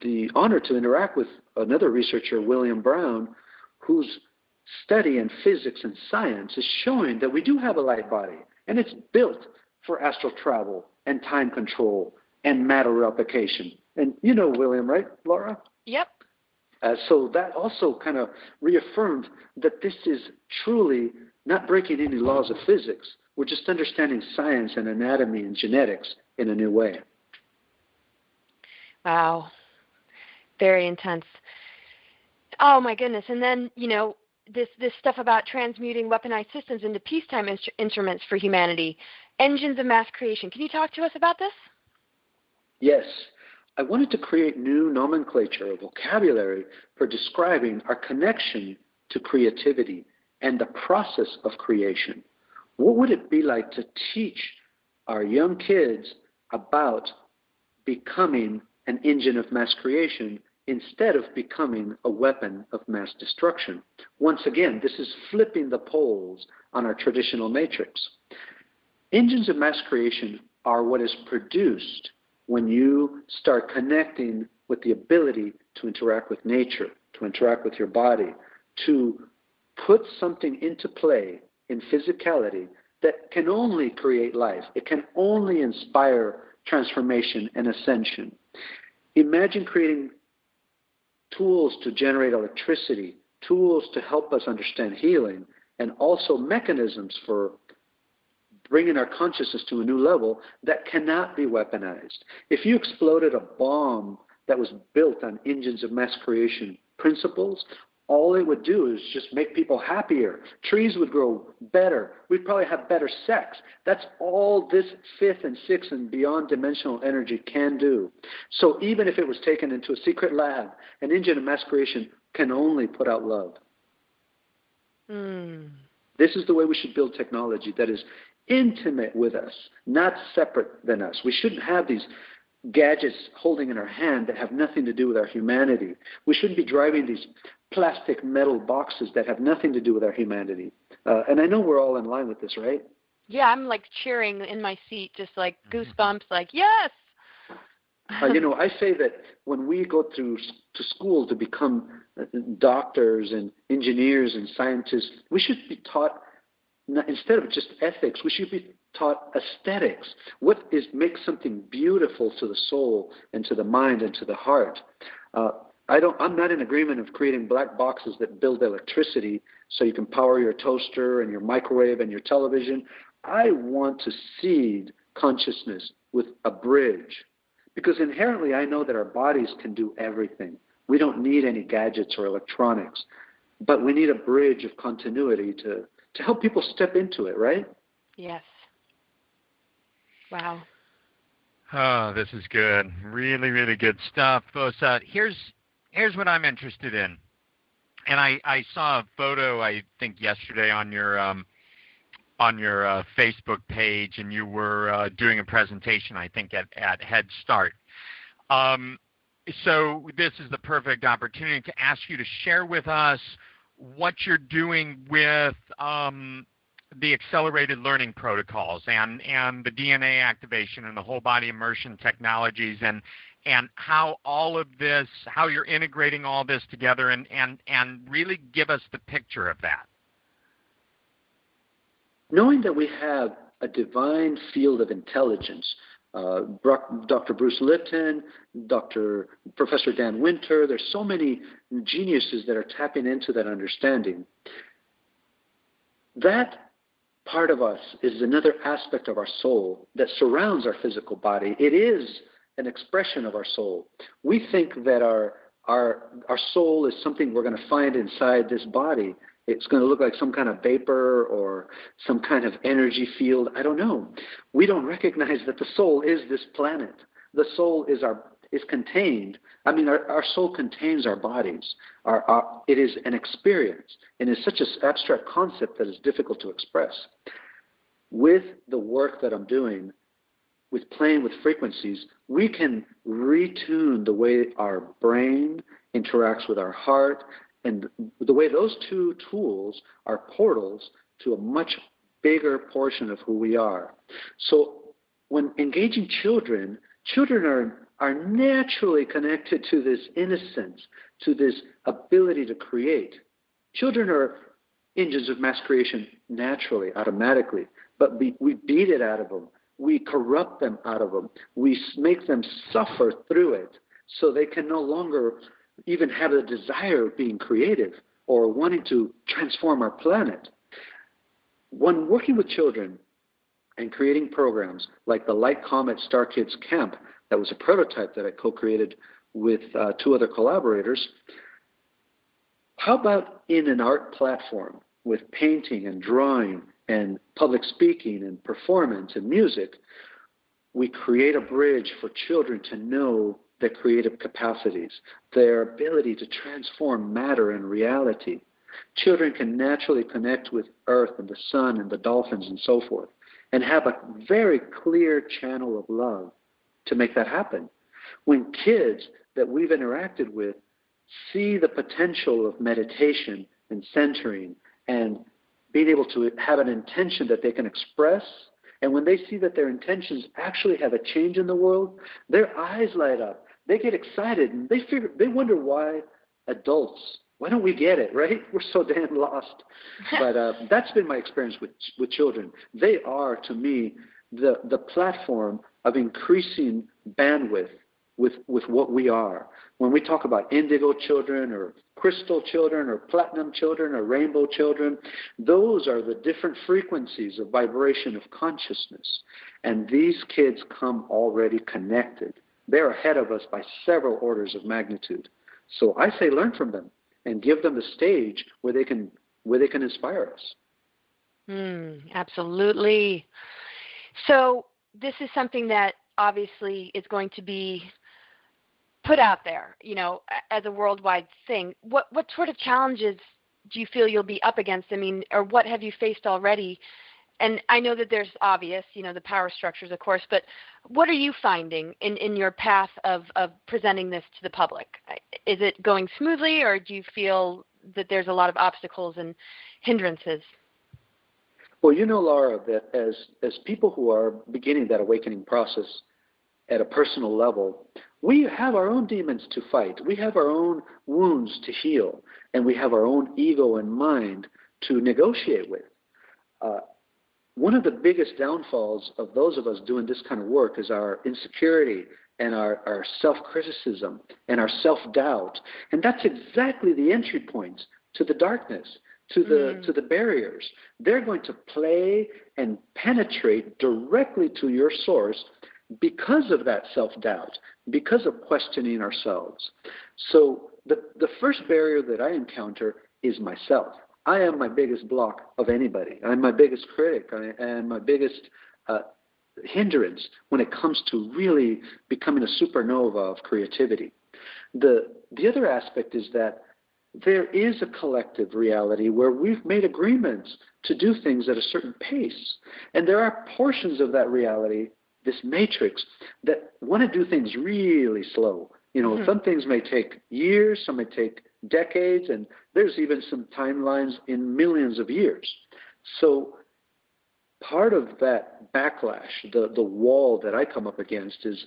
Speaker 4: the honor to interact with another researcher, William Brown, who's study in physics and science is showing that we do have a light body, and it's built for astral travel and time control and matter replication. And you know William, right, Laura?
Speaker 3: Yep.
Speaker 4: Uh, so that also kind of reaffirmed that this is truly not breaking any laws of physics. We're just understanding science and anatomy and genetics in a new way.
Speaker 3: Wow. Very intense. Oh my goodness. And then, you know, this this stuff about transmuting weaponized systems into peacetime instru- instruments for humanity, engines of mass creation. Can you talk to us about this?
Speaker 4: Yes. I wanted to create new nomenclature, a vocabulary for describing our connection to creativity and the process of creation. What would it be like to teach our young kids about becoming an engine of mass creation instead of becoming a weapon of mass destruction. Once again, this is flipping the poles on our traditional matrix. Engines of mass creation are what is produced when you start connecting with the ability to interact with nature, to interact with your body, to put something into play in physicality that can only create life. It can only inspire transformation and ascension. Imagine creating tools to generate electricity, tools to help us understand healing, and also mechanisms for bringing our consciousness to a new level that cannot be weaponized. If you exploded a bomb that was built on engines of mass creation principles, all it would do is just make people happier. Trees would grow better. We'd probably have better sex. That's all this fifth and sixth and beyond dimensional energy can do. So even if it was taken into a secret lab, an engine of mass creation can only put out love.
Speaker 3: Mm.
Speaker 4: This is the way we should build technology that is intimate with us, not separate than us. We shouldn't have these gadgets holding in our hand that have nothing to do with our humanity. We shouldn't be driving these plastic metal boxes that have nothing to do with our humanity. Uh, and I know we're all in line with this, right?
Speaker 3: Yeah, I'm like cheering in my seat, just like mm-hmm. goosebumps, like yes. [laughs]
Speaker 4: uh, you know, I say that when we go through to school to become uh, doctors and engineers and scientists, we should be taught instead of just ethics, we should be taught aesthetics. What is makes something beautiful to the soul and to the mind and to the heart? Uh, I don't. I'm not in agreement of creating black boxes that build electricity so you can power your toaster and your microwave and your television. I want to seed consciousness with a bridge, because inherently I know that our bodies can do everything. We don't need any gadgets or electronics, but we need a bridge of continuity to to help people step into it, right?
Speaker 3: Yes. Wow.
Speaker 2: Oh, this is good. Really, really good stuff. Vosa, here's here's what I'm interested in. And I, I saw a photo I think yesterday on your um, on your uh, Facebook page, and you were uh, doing a presentation I think at at Head Start. Um, so this is the perfect opportunity to ask you to share with us what you're doing with um, the accelerated learning protocols and, and the DNA activation and the whole body immersion technologies and and how all of this, how you're integrating all this together and, and, and really give us the picture of that.
Speaker 4: Knowing that we have a divine field of intelligence uh, Dr. Bruce Lipton, Dr. Professor Dan Winter. There's so many geniuses that are tapping into that understanding. That part of us is another aspect of our soul that surrounds our physical body. It is an expression of our soul. We think that our our our soul is something we're going to find inside this body, it's going to look like some kind of vapor or some kind of energy field. I don't know. We don't recognize that the soul is this planet. The soul is our is contained. I mean, our, our soul contains our bodies. Our, our, it is an experience, and it's such an abstract concept that is difficult to express. With the work that I'm doing, with playing with frequencies, we can retune the way our brain interacts with our heart and the way those two tools are portals to a much bigger portion of who we are. So when engaging children, children are, are naturally connected to this innocence, to this ability to create. Children are engines of mass creation naturally, automatically, but we, we beat it out of them. We corrupt them out of them. We make them suffer through it so they can no longer even have the desire of being creative or wanting to transform our planet. When working with children and creating programs like the Light Comet Star Kids Camp, that was a prototype that I co created with uh, two other collaborators, how about in an art platform with painting and drawing and public speaking and performance and music? We create a bridge for children to know their creative capacities, their ability to transform matter and reality. Children can naturally connect with Earth and the sun and the dolphins and so forth, and have a very clear channel of love to make that happen. When kids that we've interacted with see the potential of meditation and centering and being able to have an intention that they can express and when they see that their intentions actually have a change in the world, their eyes light up they get excited and they figure they wonder why adults why don't we get it, right? [laughs] We're so damn lost. [laughs] but uh, that's been my experience with with children. They are to me the the platform of increasing bandwidth with with what we are. When we talk about indigo children or crystal children or platinum children or rainbow children, those are the different frequencies of vibration of consciousness. And these kids come already connected. They're ahead of us by several orders of magnitude. So I say learn from them and give them the stage where they can where they can inspire us.
Speaker 3: Mm, absolutely. So this is something that obviously is going to be put out there, you know, as a worldwide thing. What what sort of challenges do you feel you'll be up against? I mean, or what have you faced already? And I know that there's obvious, you know, the power structures, of course, but what are you finding in, in your path of, of presenting this to the public? Is it going smoothly, or do you feel that there's a lot of obstacles and hindrances?
Speaker 4: Well, you know, Laura, that as as people who are beginning that awakening process at a personal level, we have our own demons to fight. We have our own wounds to heal, and we have our own ego and mind to negotiate with. Uh, one of the biggest downfalls of those of us doing this kind of work is our insecurity and our, our self criticism and our self doubt. And that's exactly the entry points to the darkness to the mm. to the barriers. They're going to play and penetrate directly to your source because of that self-doubt, because of questioning ourselves. So the the first barrier that I encounter is myself. I am my biggest block of anybody. I'm my biggest critic and my biggest uh, hindrance when it comes to really becoming a supernova of creativity. The the other aspect is that there is a collective reality where we've made agreements to do things at a certain pace. And there are portions of that reality, this matrix, that want to do things really slow. You know, mm-hmm. some things may take years, some may take decades, and there's even some timelines in millions of years. So part of that backlash, the, the wall that I come up against is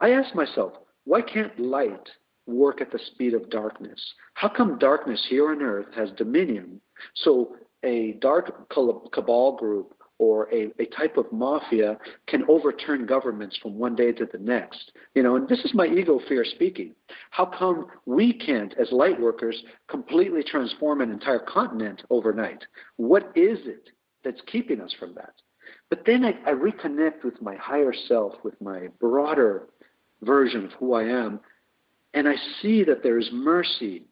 Speaker 4: I ask myself, why can't light work at the speed of darkness? How come darkness here on earth has dominion? So a dark cabal group or a, a type of mafia can overturn governments from one day to the next. You know, and this is my ego fear speaking. How come we can't, as light workers, completely transform an entire continent overnight? What is it that's keeping us from that? But then I, I reconnect with my higher self, with my broader version of who I am, and I see that there is mercy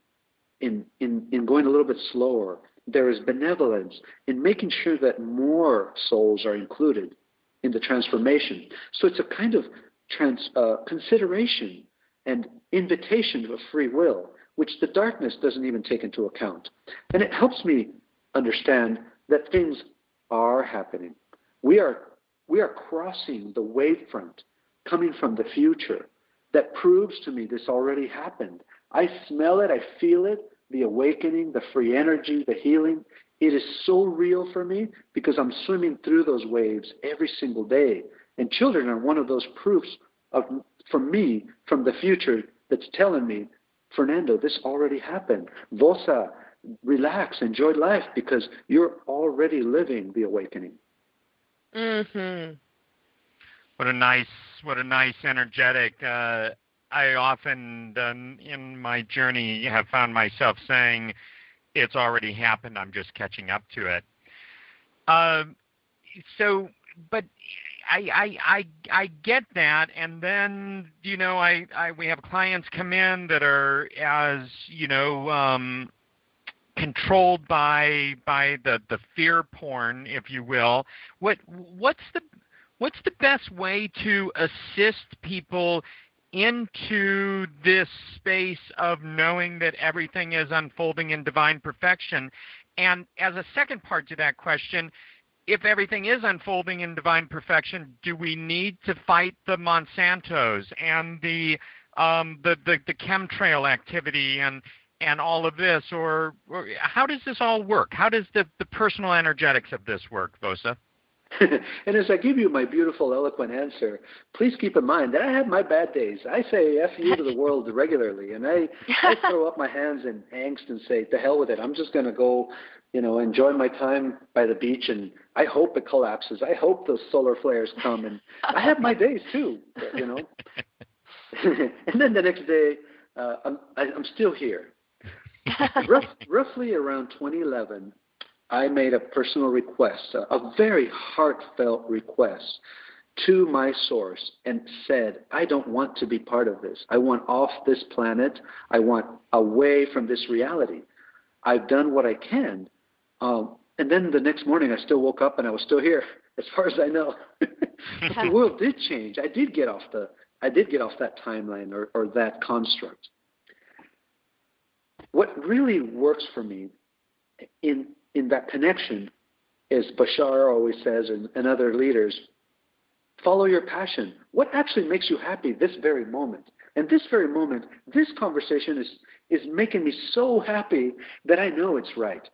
Speaker 4: in, in, in going a little bit slower. There is benevolence in making sure that more souls are included in the transformation. So it's a kind of trans, uh, consideration and invitation of free will, which the darkness doesn't even take into account. And it helps me understand that things are happening. We are, we are crossing the wavefront coming from the future that proves to me this already happened. I smell it, I feel it, the awakening, the free energy, the healing. It is so real for me because I'm swimming through those waves every single day. And children are one of those proofs of for me from the future that's telling me, Fernando, this already happened. Vosa, relax, enjoy life because you're already living the awakening.
Speaker 3: Mm-hmm.
Speaker 2: What a nice, what a nice, energetic. Uh, I often, in my journey, have found myself saying, "It's already happened. I'm just catching up to it." Uh, so, but I, I I I get that, and then you know I, I we have clients come in that are as you know um, controlled by by the the fear porn, if you will. What what's the what's the best way to assist people into this space of knowing that everything is unfolding in divine perfection? And as a second part to that question, if everything is unfolding in divine perfection, do we need to fight the Monsantos and the um, the, the, the chemtrail activity and and all of this, or, or how does this all work? How does the, the personal energetics of this work, Vosa? [laughs]
Speaker 4: and as I give you my beautiful, eloquent answer, please keep in mind that I have my bad days. I say F you to the [laughs] world regularly, and I, I throw up my hands in angst and say, to hell with it. I'm just going to go, you know, enjoy my time by the beach, and I hope it collapses. I hope those solar flares come, and I have my days too, you know. [laughs] and then the next day, uh, I'm, I, I'm still here. Rough, roughly around 2011, I made a personal request, a, very heartfelt request to my source and said, I don't want to be part of this. I want off this planet. I want away from this reality. I've done what I can. Um, and then the next morning, I still woke up and I was still here, [laughs] as far as I know. [laughs] the world did change. I did get off the. I did get off that timeline or, or that construct. What really works for me in in that connection, as Bashar always says and, and other leaders, follow your passion. What actually makes you happy this very moment? And this very moment, this conversation is, is making me so happy that I know it's right.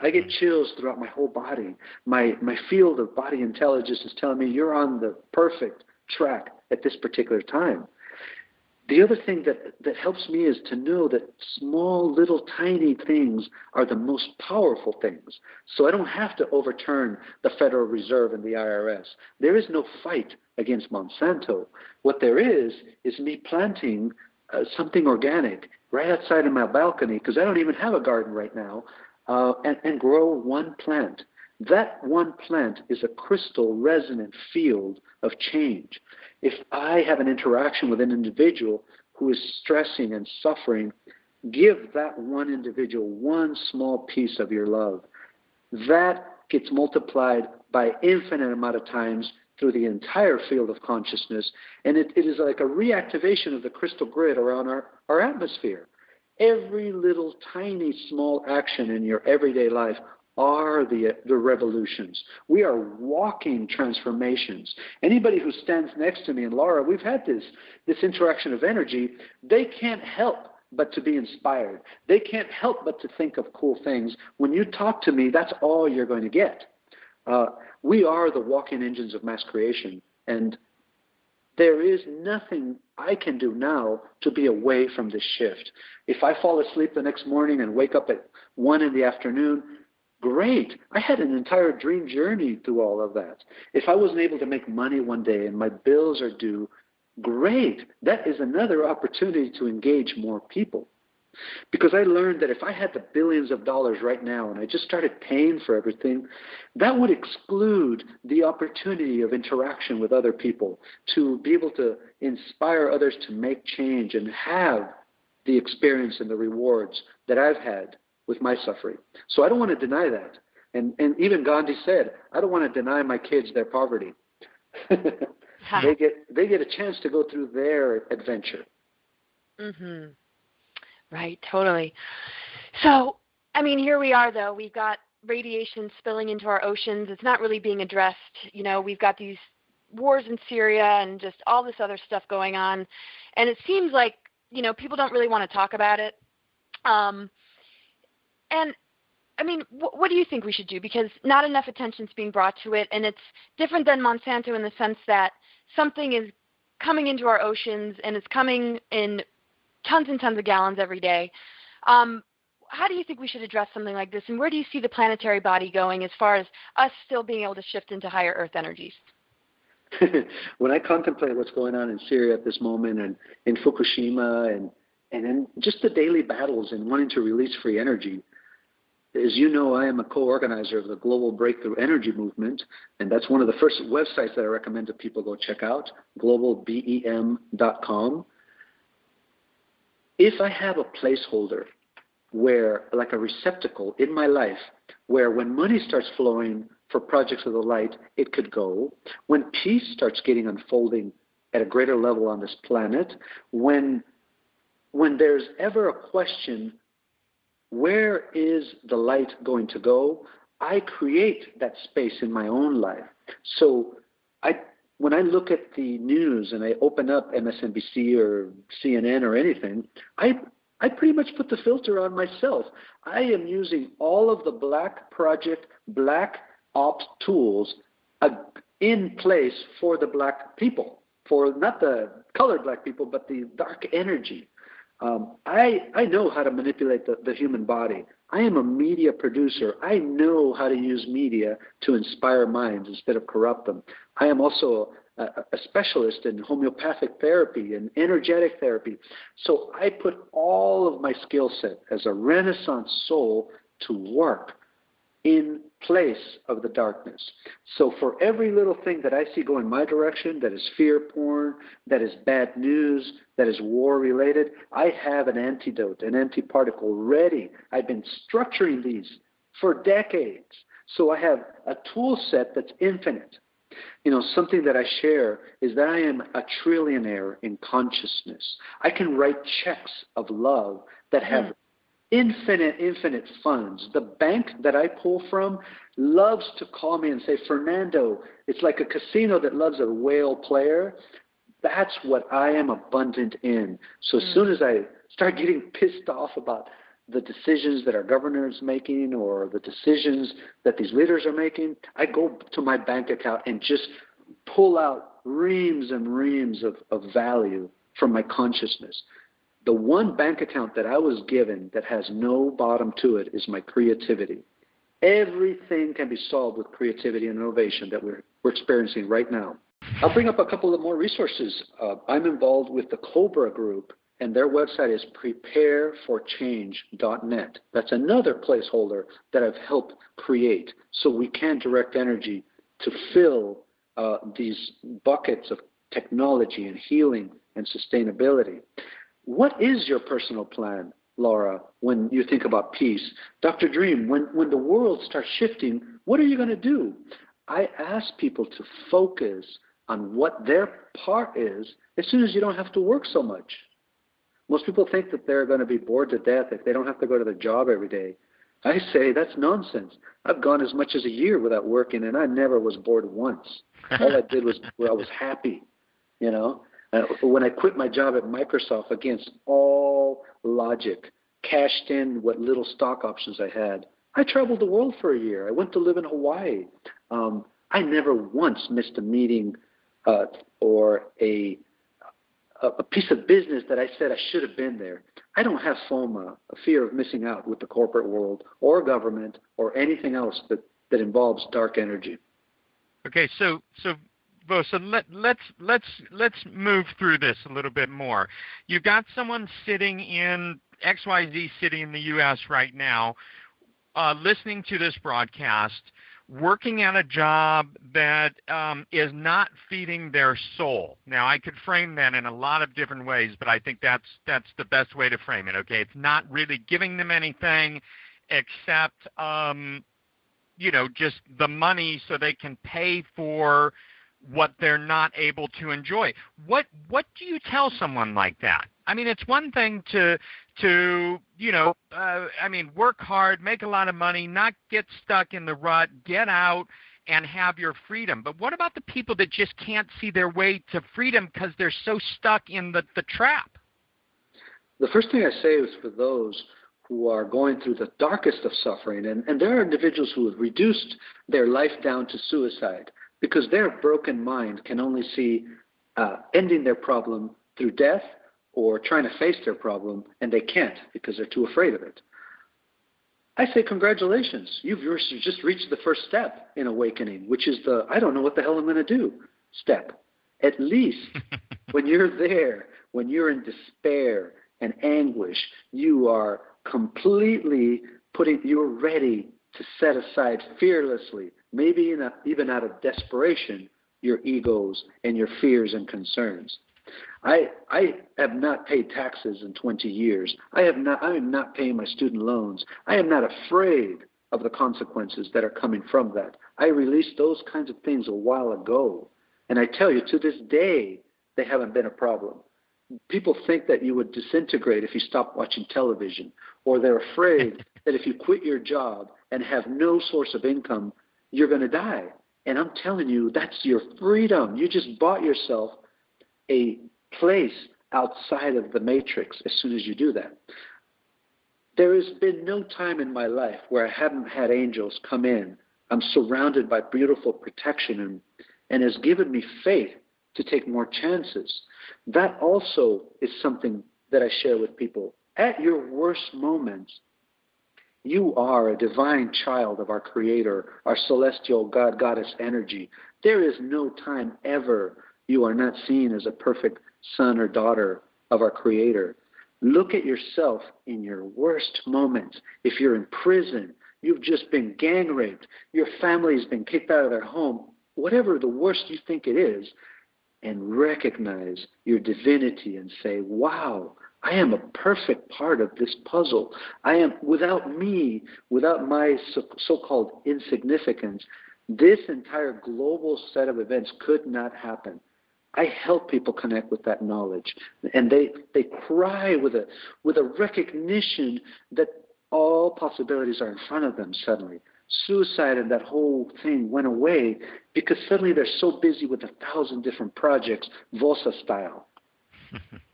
Speaker 4: I get chills throughout my whole body. My, my field of body intelligence is telling me you're on the perfect track at this particular time. The other thing that, that helps me is to know that small, little, tiny things are the most powerful things. So I don't have to overturn the Federal Reserve and the IRS. There is no fight against Monsanto. What there is, is me planting uh, something organic right outside of my balcony, because I don't even have a garden right now, uh, and, and grow one plant. That one plant is a crystal resonant field of change. If I have an interaction with an individual who is stressing and suffering, give that one individual one small piece of your love. That gets multiplied by infinite amount of times through the entire field of consciousness, and it, it is like a reactivation of the crystal grid around our, our atmosphere. Every little tiny small action in your everyday life are the, the revolutions. We are walking transformations. Anybody who stands next to me and Laura, we've had this, this interaction of energy, they can't help but to be inspired. They can't help but to think of cool things. When you talk to me, that's all you're going to get. Uh, we are the walking engines of mass creation, and there is nothing I can do now to be away from this shift. If I fall asleep the next morning and wake up at 1 in the afternoon, Great. I had an entire dream journey through all of that. If I wasn't able to make money one day and my bills are due, great. That is another opportunity to engage more people. Because I learned that if I had the billions of dollars right now and I just started paying for everything, that would exclude the opportunity of interaction with other people, to be able to inspire others to make change and have the experience and the rewards that I've had with my suffering. So I don't want to deny that. And and even Gandhi said, I don't want to deny my kids their poverty. [laughs] they get they get a chance to go through their adventure.
Speaker 3: Mhm. Right, totally. So, I mean, here we are though. We've got radiation spilling into our oceans. It's not really being addressed. You know, we've got these wars in Syria and just all this other stuff going on. And it seems like, you know, people don't really want to talk about it. Um, and I mean, wh- what do you think we should do? Because not enough attention is being brought to it, and it's different than Monsanto in the sense that something is coming into our oceans and it's coming in tons and tons of gallons every day. Um, how do you think we should address something like this, and where do you see the planetary body going as far as us still being able to shift into higher Earth energies? [laughs]
Speaker 4: when I contemplate what's going on in Syria at this moment, and in Fukushima, and and in just the daily battles and wanting to release free energy, as you know, I am a co-organizer of the Global Breakthrough Energy Movement, and that's one of the first websites that I recommend that people go check out, globalbem.com. If I have a placeholder where, like a receptacle in my life, where when money starts flowing for projects of the light, it could go, when peace starts getting unfolding at a greater level on this planet, when when there's ever a question where is the light going to go? I create that space in my own life. So I when I look at the news and I open up MSNBC or CNN or anything, I I pretty much put the filter on myself. I am using all of the black project, black ops tools uh, in place for the black people, for not the colored black people, but the dark energy. Um, I I know how to manipulate the, the human body. I am a media producer. I know how to use media to inspire minds instead of corrupt them. I am also a, a specialist in homeopathic therapy and energetic therapy. So I put all of my skill set as a Renaissance soul to work in place of the darkness. So for every little thing that I see going my direction that is fear porn, that is bad news, that is war related, I have an antidote, an antiparticle ready. I've been structuring these for decades. So I have a tool set that's infinite. You know, something that I share is that I am a trillionaire in consciousness. I can write checks of love that have infinite, infinite funds. The bank that I pull from loves to call me and say, Fernando, it's like a casino that loves a whale player. That's what I am abundant in. So as mm. soon as I start getting pissed off about the decisions that our governor is making or the decisions that these leaders are making, I go to my bank account and just pull out reams and reams of, of value from my consciousness the one bank account that I was given that has no bottom to it is my creativity. Everything can be solved with creativity and innovation that we're, we're experiencing right now. I'll bring up a couple of more resources. Uh, I'm involved with the Cobra Group, and their website is prepareforchange.net. That's another placeholder that I've helped create so we can direct energy to fill uh, these buckets of technology and healing and sustainability. What is your personal plan, Laura, when you think about peace? Dr. Dream, when, when the world starts shifting, what are you going to do? I ask people to focus on what their part is as soon as you don't have to work so much. Most people think that they're going to be bored to death if they don't have to go to the job every day. I say that's nonsense. I've gone as much as a year without working, and I never was bored once. All I did was well, [laughs] I was happy, you know. Uh, when I quit my job at Microsoft against all logic, cashed in what little stock options I had, I traveled the world for a year. I went to live in Hawaii. Um, I never once missed a meeting uh, or a a piece of business that I said I should have been there. I don't have FOMO, a fear of missing out with the corporate world or government or anything else that, that involves dark energy.
Speaker 2: Okay, so so so let, let's let's let's move through this a little bit more. You've got someone sitting in XYZ city in the U.S. right now, uh, listening to this broadcast, working at a job that um, is not feeding their soul. Now, I could frame that in a lot of different ways, but I think that's that's the best way to frame it. Okay, it's not really giving them anything except um, you know just the money so they can pay for what they're not able to enjoy. What what do you tell someone like that? I mean, it's one thing to to you know, uh, I mean, work hard, make a lot of money, not get stuck in the rut, get out and have your freedom. But what about the people that just can't see their way to freedom because they're so stuck in the, the trap?
Speaker 4: The first thing I say is for those who are going through the darkest of suffering, and, and there are individuals who have reduced their life down to suicide because their broken mind can only see uh, ending their problem through death or trying to face their problem, and they can't because they're too afraid of it. I say, congratulations, you've just reached the first step in awakening, which is the I don't know what the hell I'm going to do step. At least [laughs] when you're there, when you're in despair and anguish, you are completely putting, you're ready to set aside fearlessly maybe a, even out of desperation, your egos and your fears and concerns. I I have not paid taxes in 20 years. I have not I am not paying my student loans. I am not afraid of the consequences that are coming from that. I released those kinds of things a while ago. And I tell you to this day they haven't been a problem. People think that you would disintegrate if you stopped watching television or they're afraid [laughs] that if you quit your job and have no source of income you're going to die. And I'm telling you, that's your freedom. You just bought yourself a place outside of the matrix as soon as you do that. There has been no time in my life where I haven't had angels come in I'm surrounded by beautiful protection and, and has given me faith to take more chances. That also is something that I share with people. At your worst moments, you are a divine child of our Creator, our celestial God, Goddess energy. There is no time ever you are not seen as a perfect son or daughter of our Creator. Look at yourself in your worst moments. If you're in prison, you've just been gang raped, your family's been kicked out of their home, whatever the worst you think it is, and recognize your divinity and say, wow, I am a perfect part of this puzzle. I am, without me, without my so called insignificance, this entire global set of events could not happen. I help people connect with that knowledge. And they, they cry with a, with a recognition that all possibilities are in front of them suddenly. Suicide and that whole thing went away because suddenly they're so busy with a thousand different projects, Vosa style. [laughs]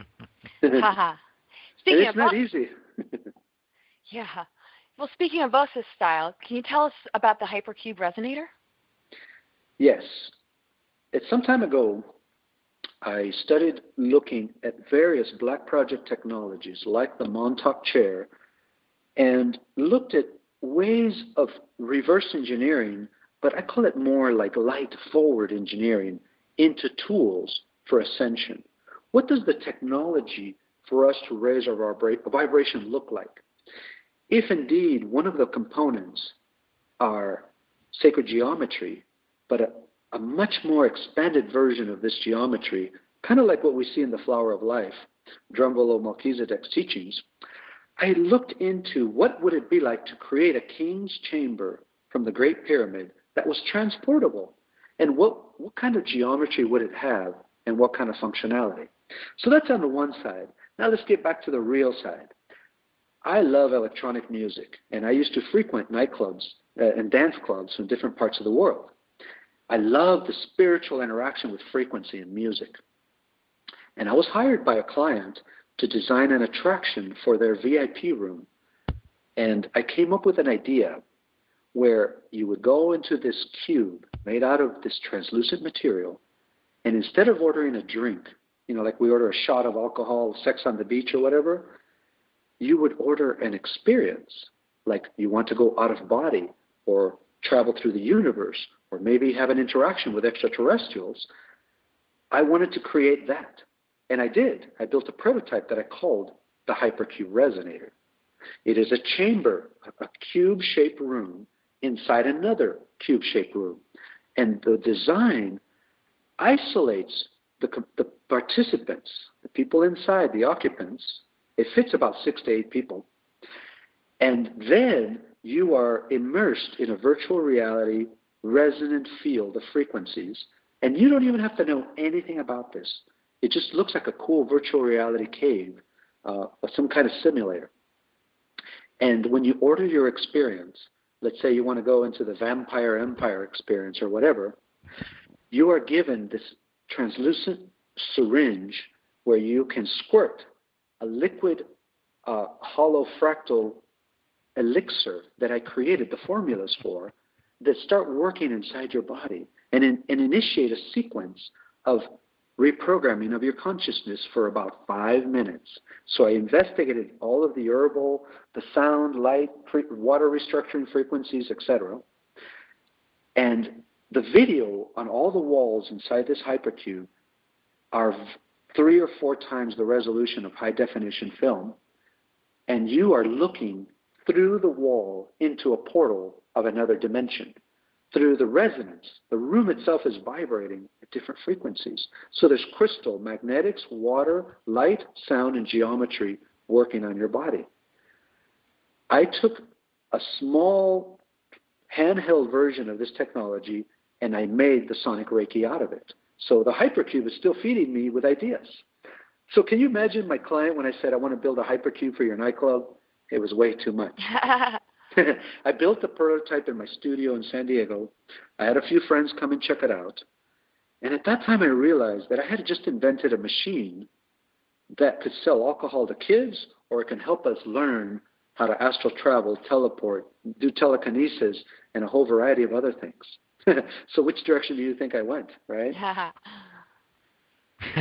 Speaker 4: [laughs]
Speaker 3: speaking
Speaker 4: it's
Speaker 3: of
Speaker 4: not easy. [laughs]
Speaker 3: yeah. Well, speaking of Vosa style, can you tell us about the Hypercube resonator?
Speaker 4: Yes. It's some time ago, I studied looking at various Black Project technologies like the Montauk chair and looked at ways of reverse engineering, but I call it more like light forward engineering into tools for ascension. What does the technology for us to raise our vibration look like? If indeed one of the components are sacred geometry, but a, a much more expanded version of this geometry, kind of like what we see in the Flower of Life, Drunvalo Melchizedek's teachings, I looked into what would it be like to create a king's chamber from the Great Pyramid that was transportable, and what, what kind of geometry would it have, and what kind of functionality. So that's on the one side. Now let's get back to the real side. I love electronic music, and I used to frequent nightclubs uh, and dance clubs in different parts of the world. I love the spiritual interaction with frequency and music. And I was hired by a client to design an attraction for their VIP room. And I came up with an idea where you would go into this cube made out of this translucent material, and instead of ordering a drink, you know, like we order a shot of alcohol, sex on the beach, or whatever, you would order an experience, like you want to go out of body or travel through the universe or maybe have an interaction with extraterrestrials. I wanted to create that. And I did. I built a prototype that I called the Hypercube Resonator. It is a chamber, a cube shaped room inside another cube shaped room. And the design isolates the, the participants, the people inside, the occupants. It fits about six to eight people. And then you are immersed in a virtual reality resonant field of frequencies. And you don't even have to know anything about this. It just looks like a cool virtual reality cave uh, or some kind of simulator. And when you order your experience, let's say you want to go into the Vampire Empire experience or whatever, you are given this translucent syringe where you can squirt a liquid uh, hollow fractal elixir that I created the formulas for that start working inside your body and, in, and initiate a sequence of reprogramming of your consciousness for about five minutes. So I investigated all of the herbal, the sound, light, water restructuring frequencies, etc. And the video on all the walls inside this hypercube are three or four times the resolution of high definition film. And you are looking through the wall into a portal of another dimension through the resonance. The room itself is vibrating at different frequencies. So there's crystal, magnetics, water, light, sound, and geometry working on your body. I took a small handheld version of this technology and I made the sonic Reiki out of it. So the hypercube is still feeding me with ideas. So can you imagine my client when I said I want to build a hypercube for your nightclub? It was way too much. [laughs] [laughs] I built the prototype in my studio in San Diego. I had a few friends come and check it out. And at that time, I realized that I had just invented a machine that could sell alcohol to kids or it can help us learn how to astral travel, teleport, do telekinesis, and a whole variety of other things. [laughs] so which direction do you think I went, right? Yeah.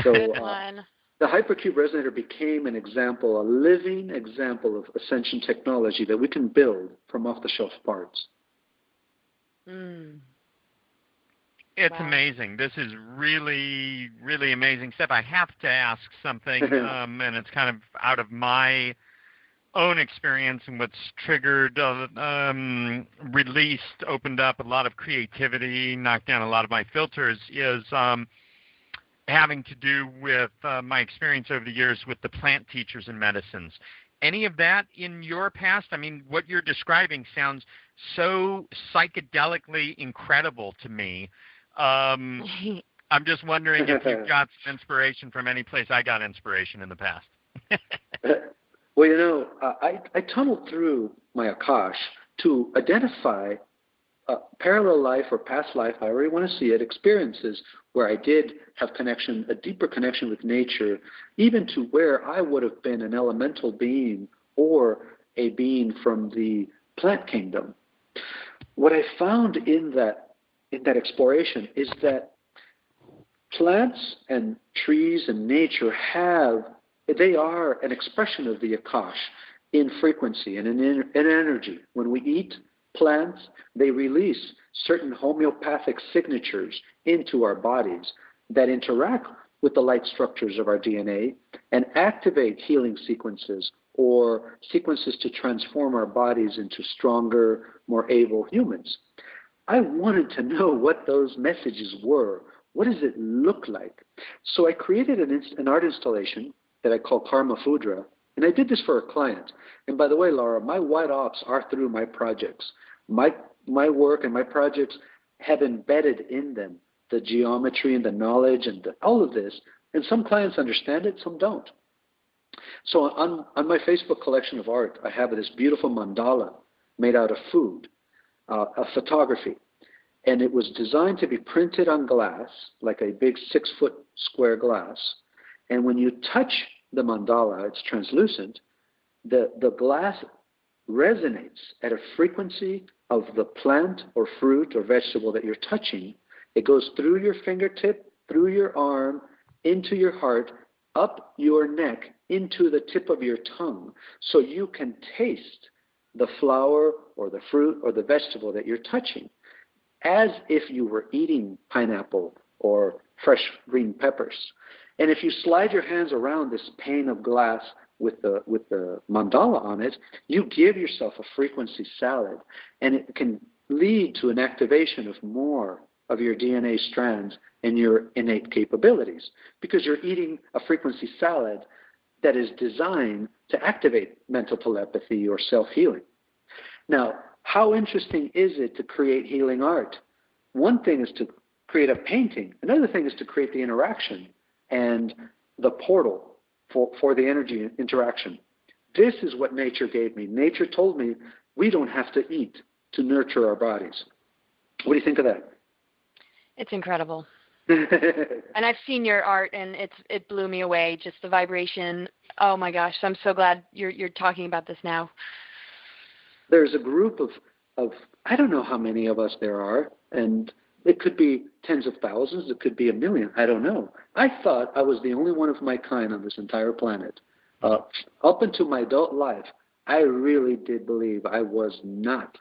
Speaker 4: so uh, the Hypercube resonator became an example, a living example of ascension technology that we can build from off-the-shelf parts.
Speaker 3: Mm.
Speaker 2: It's
Speaker 3: Wow.
Speaker 2: amazing. This is really, really amazing stuff. I have to ask something, [laughs] um, and it's kind of out of my own experience and what's triggered, uh, um, released, opened up a lot of creativity, knocked down a lot of my filters. Is um, having to do with uh, my experience over the years with the plant teachers and medicines. Any of that in your past? I mean, what you're describing sounds so psychedelically incredible to me. Um, [laughs] I'm just wondering if you [laughs] got some inspiration from any place I got inspiration in the past. [laughs]
Speaker 4: well, you know, I, I tunneled through my Akash to identify a parallel life or past life, however you want to see it, experiences where I did have connection, a deeper connection with nature, even to where I would have been an elemental being or a being from the plant kingdom. What I found in that in that exploration is that plants and trees and nature have they are an expression of the akash in frequency and in, in energy. When we eat plants, they release certain homeopathic signatures into our bodies that interact with the light structures of our DNA and activate healing sequences or sequences to transform our bodies into stronger, more able humans. I wanted to know what those messages were. What does it look like? So I created an, an art installation that I call Karma Fudra, and I did this for a client. And by the way, Laura, my white ops are through my projects. My my work and my projects have embedded in them the geometry and the knowledge and the, all of this. And some clients understand it, some don't. So on, on my Facebook collection of art, I have this beautiful mandala made out of food, uh, of photography. And it was designed to be printed on glass, like a big six foot square glass. And when you touch the mandala, it's translucent, the, the glass resonates at a frequency of the plant or fruit or vegetable that you're touching. It goes through your fingertip, through your arm, into your heart, up your neck, into the tip of your tongue, so you can taste the flower or the fruit or the vegetable that you're touching as if you were eating pineapple or fresh green peppers. And if you slide your hands around this pane of glass with the with the mandala on it, you give yourself a frequency salad, and it can lead to an activation of more of your DNA strands and your innate capabilities because you're eating a frequency salad that is designed to activate mental telepathy or self-healing. Now, how interesting is it to create healing art? One thing is to create a painting. Another thing is to create the interaction and the portal for, for the energy interaction. This is what nature gave me. Nature told me we don't have to eat to nurture our bodies. What do you think of that?
Speaker 3: It's incredible. [laughs] and I've seen your art, and it's it blew me away. Just the vibration. Oh my gosh! I'm so glad you're you're talking about this now.
Speaker 4: There's a group of of I don't know how many of us there are, and it could be tens of thousands. It could be a million. I don't know. I thought I was the only one of my kind on this entire planet. Uh, up until my adult life, I really did believe I was not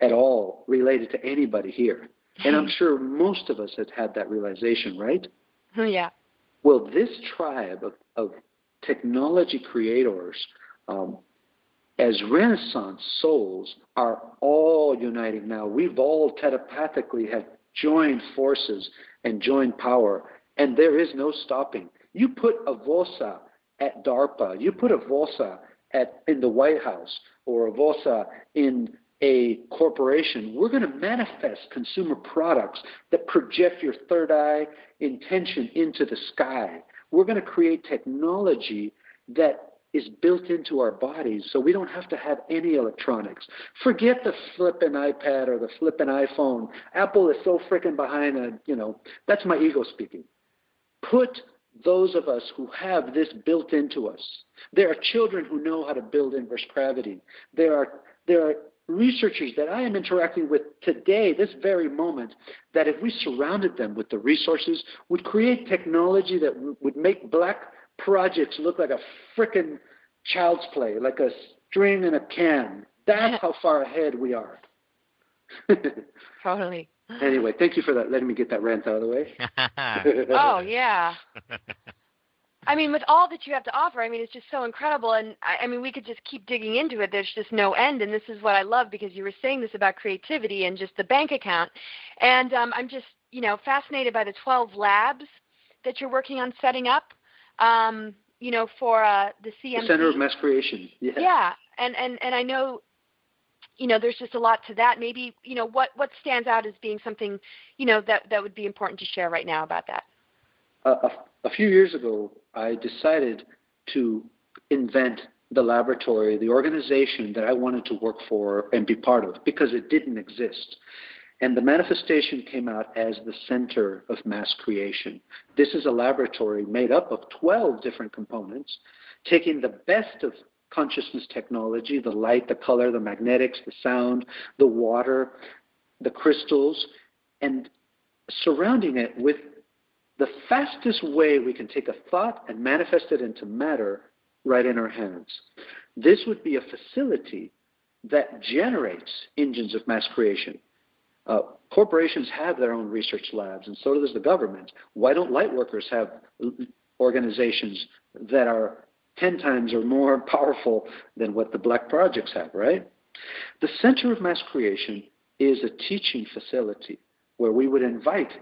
Speaker 4: at all related to anybody here. And I'm [laughs] sure most of us have had that realization, right?
Speaker 3: yeah.
Speaker 4: Well, this tribe of, of technology creators, um, as Renaissance souls, are all uniting now. We've all telepathically have joined forces and join power, and there is no stopping. You put a VOSA at DARPA, you put a VOSA at in the White House, or a VOSA in a corporation, we're going to manifest consumer products that project your third eye intention into the sky. We're going to create technology that is built into our bodies so we don't have to have any electronics. Forget the flippin' iPad or the flippin' iPhone. Apple is so freaking behind a, you know, that's my ego speaking. Put those of us who have this built into us. There are children who know how to build inverse gravity. There are, there are researchers that I am interacting with today, this very moment, that if we surrounded them with the resources, would create technology that would make black projects look like a frickin' child's play, like a string in a can. That's [laughs] how far ahead we are. [laughs]
Speaker 3: totally.
Speaker 4: Anyway, thank you for that. Letting me get that rant out of the way. [laughs]
Speaker 3: oh yeah. I mean, with all that you have to offer, I mean, it's just so incredible. And I, I mean, we could just keep digging into it. There's just no end. And this is what I love because you were saying this about creativity and just the bank account. And um, I'm just, you know, fascinated by the 12 labs that you're working on setting up. Um, you know, for uh, the CMC.
Speaker 4: The Center of Mass Creation. Yeah.
Speaker 3: Yeah, and and and I know, you know, there's just a lot to that. Maybe you know what what stands out as being something, you know, that that would be important to share right now about that.
Speaker 4: Uh, a, a few years ago, I decided to invent the laboratory, the organization that I wanted to work for and be part of because it didn't exist. And the manifestation came out as the center of mass creation. This is a laboratory made up of 12 different components, taking the best of consciousness technology the light, the color, the magnetics, the sound, the water, the crystals and surrounding it with the fastest way we can take a thought and manifest it into matter right in our hands. This would be a facility that generates engines of mass creation. Uh, corporations have their own research labs, and so does the government. Why don't lightworkers have organizations that are 10 times or more [laughs] powerful than what the black projects have, right? The Center of Mass Creation is a teaching facility where we would invite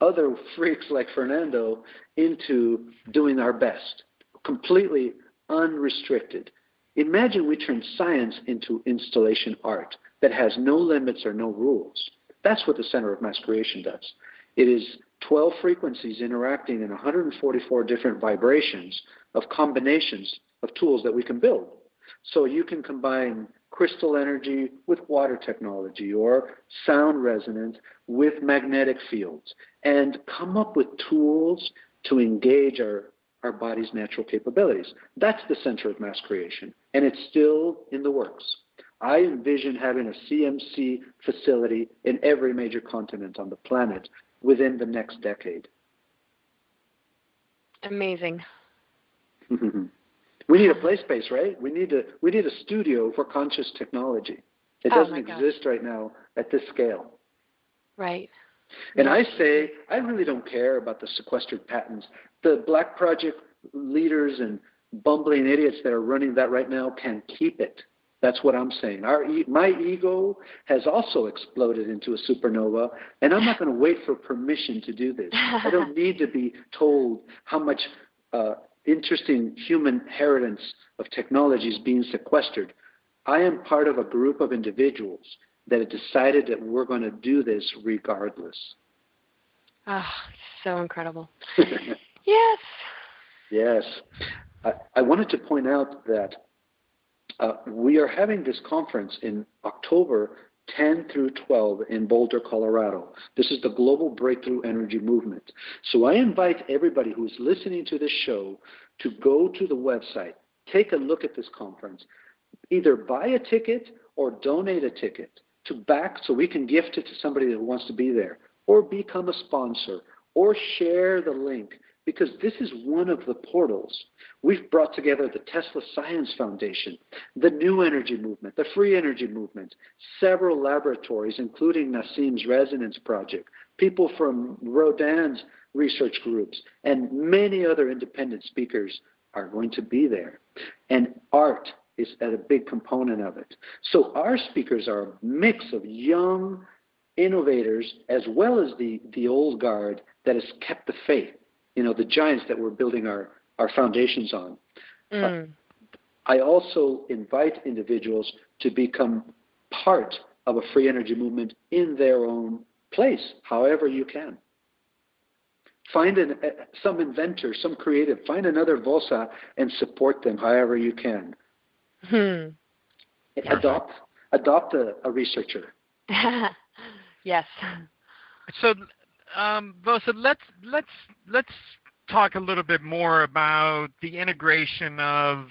Speaker 4: other [laughs] freaks like Fernando into doing our best, completely unrestricted. Imagine we turn science into installation art that has no limits or no rules. That's what the Center of Mass Creation does. It is 12 frequencies interacting in 144 different vibrations of combinations of tools that we can build. So you can combine crystal energy with water technology or sound resonance with magnetic fields and come up with tools to engage our, our body's natural capabilities. That's the center of mass creation, and it's still in the works. I envision having a CMC facility in every major continent on the planet within the next decade.
Speaker 3: Amazing. [laughs]
Speaker 4: we need a play space, right? We need a we need a studio for conscious technology. It
Speaker 3: oh
Speaker 4: doesn't exist right now at this scale.
Speaker 3: Right.
Speaker 4: And I say, I really don't care about the sequestered patents. The Black Project leaders and bumbling idiots that are running that right now can keep it. That's what I'm saying. Our, my ego has also exploded into a supernova, and I'm not going to wait for permission to do this. I don't [laughs] need to be told how much uh, interesting human inheritance of technology is being sequestered. I am part of a group of individuals that have decided that we're going to do this regardless.
Speaker 3: Oh, so incredible. [laughs] yes.
Speaker 4: Yes. I, I wanted to point out that uh, we are having this conference in October 10 through 12 in Boulder, Colorado. This is the Global Breakthrough Energy Movement. So I invite everybody who is listening to this show to go to the website, take a look at this conference, either buy a ticket or donate a ticket to back so we can gift it to somebody that wants to be there, or become a sponsor, or share the link because this is one of the portals. We've brought together the Tesla Science Foundation, the New Energy Movement, the Free Energy Movement, several laboratories, including Nassim's Resonance Project, people from Rodin's research groups, and many other independent speakers are going to be there. And art is a big component of it. So our speakers are a mix of young innovators as well as the, the old guard that has kept the faith you know, the giants that we're building our, our foundations on.
Speaker 3: Mm.
Speaker 4: Uh, I also invite individuals to become part of a free energy movement in their own place, however you can. Find an, uh, some inventor, some creative, find another VOSA and support them however you can.
Speaker 3: Hmm.
Speaker 4: Adopt, adopt a, a researcher. [laughs]
Speaker 3: yes.
Speaker 2: So um, Vosa, let's let's let's talk a little bit more about the integration of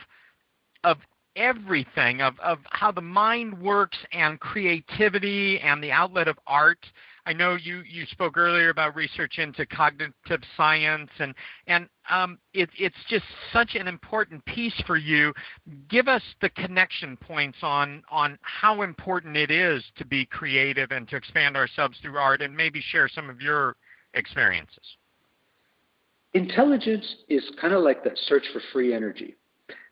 Speaker 2: of everything of, of how the mind works and creativity and the outlet of art. I know you, you spoke earlier about research into cognitive science, and and um, it, it's just such an important piece for you. Give us the connection points on on how important it is to be creative and to expand ourselves through art, and maybe share some of your experiences.
Speaker 4: Intelligence is kind of like that search for free energy.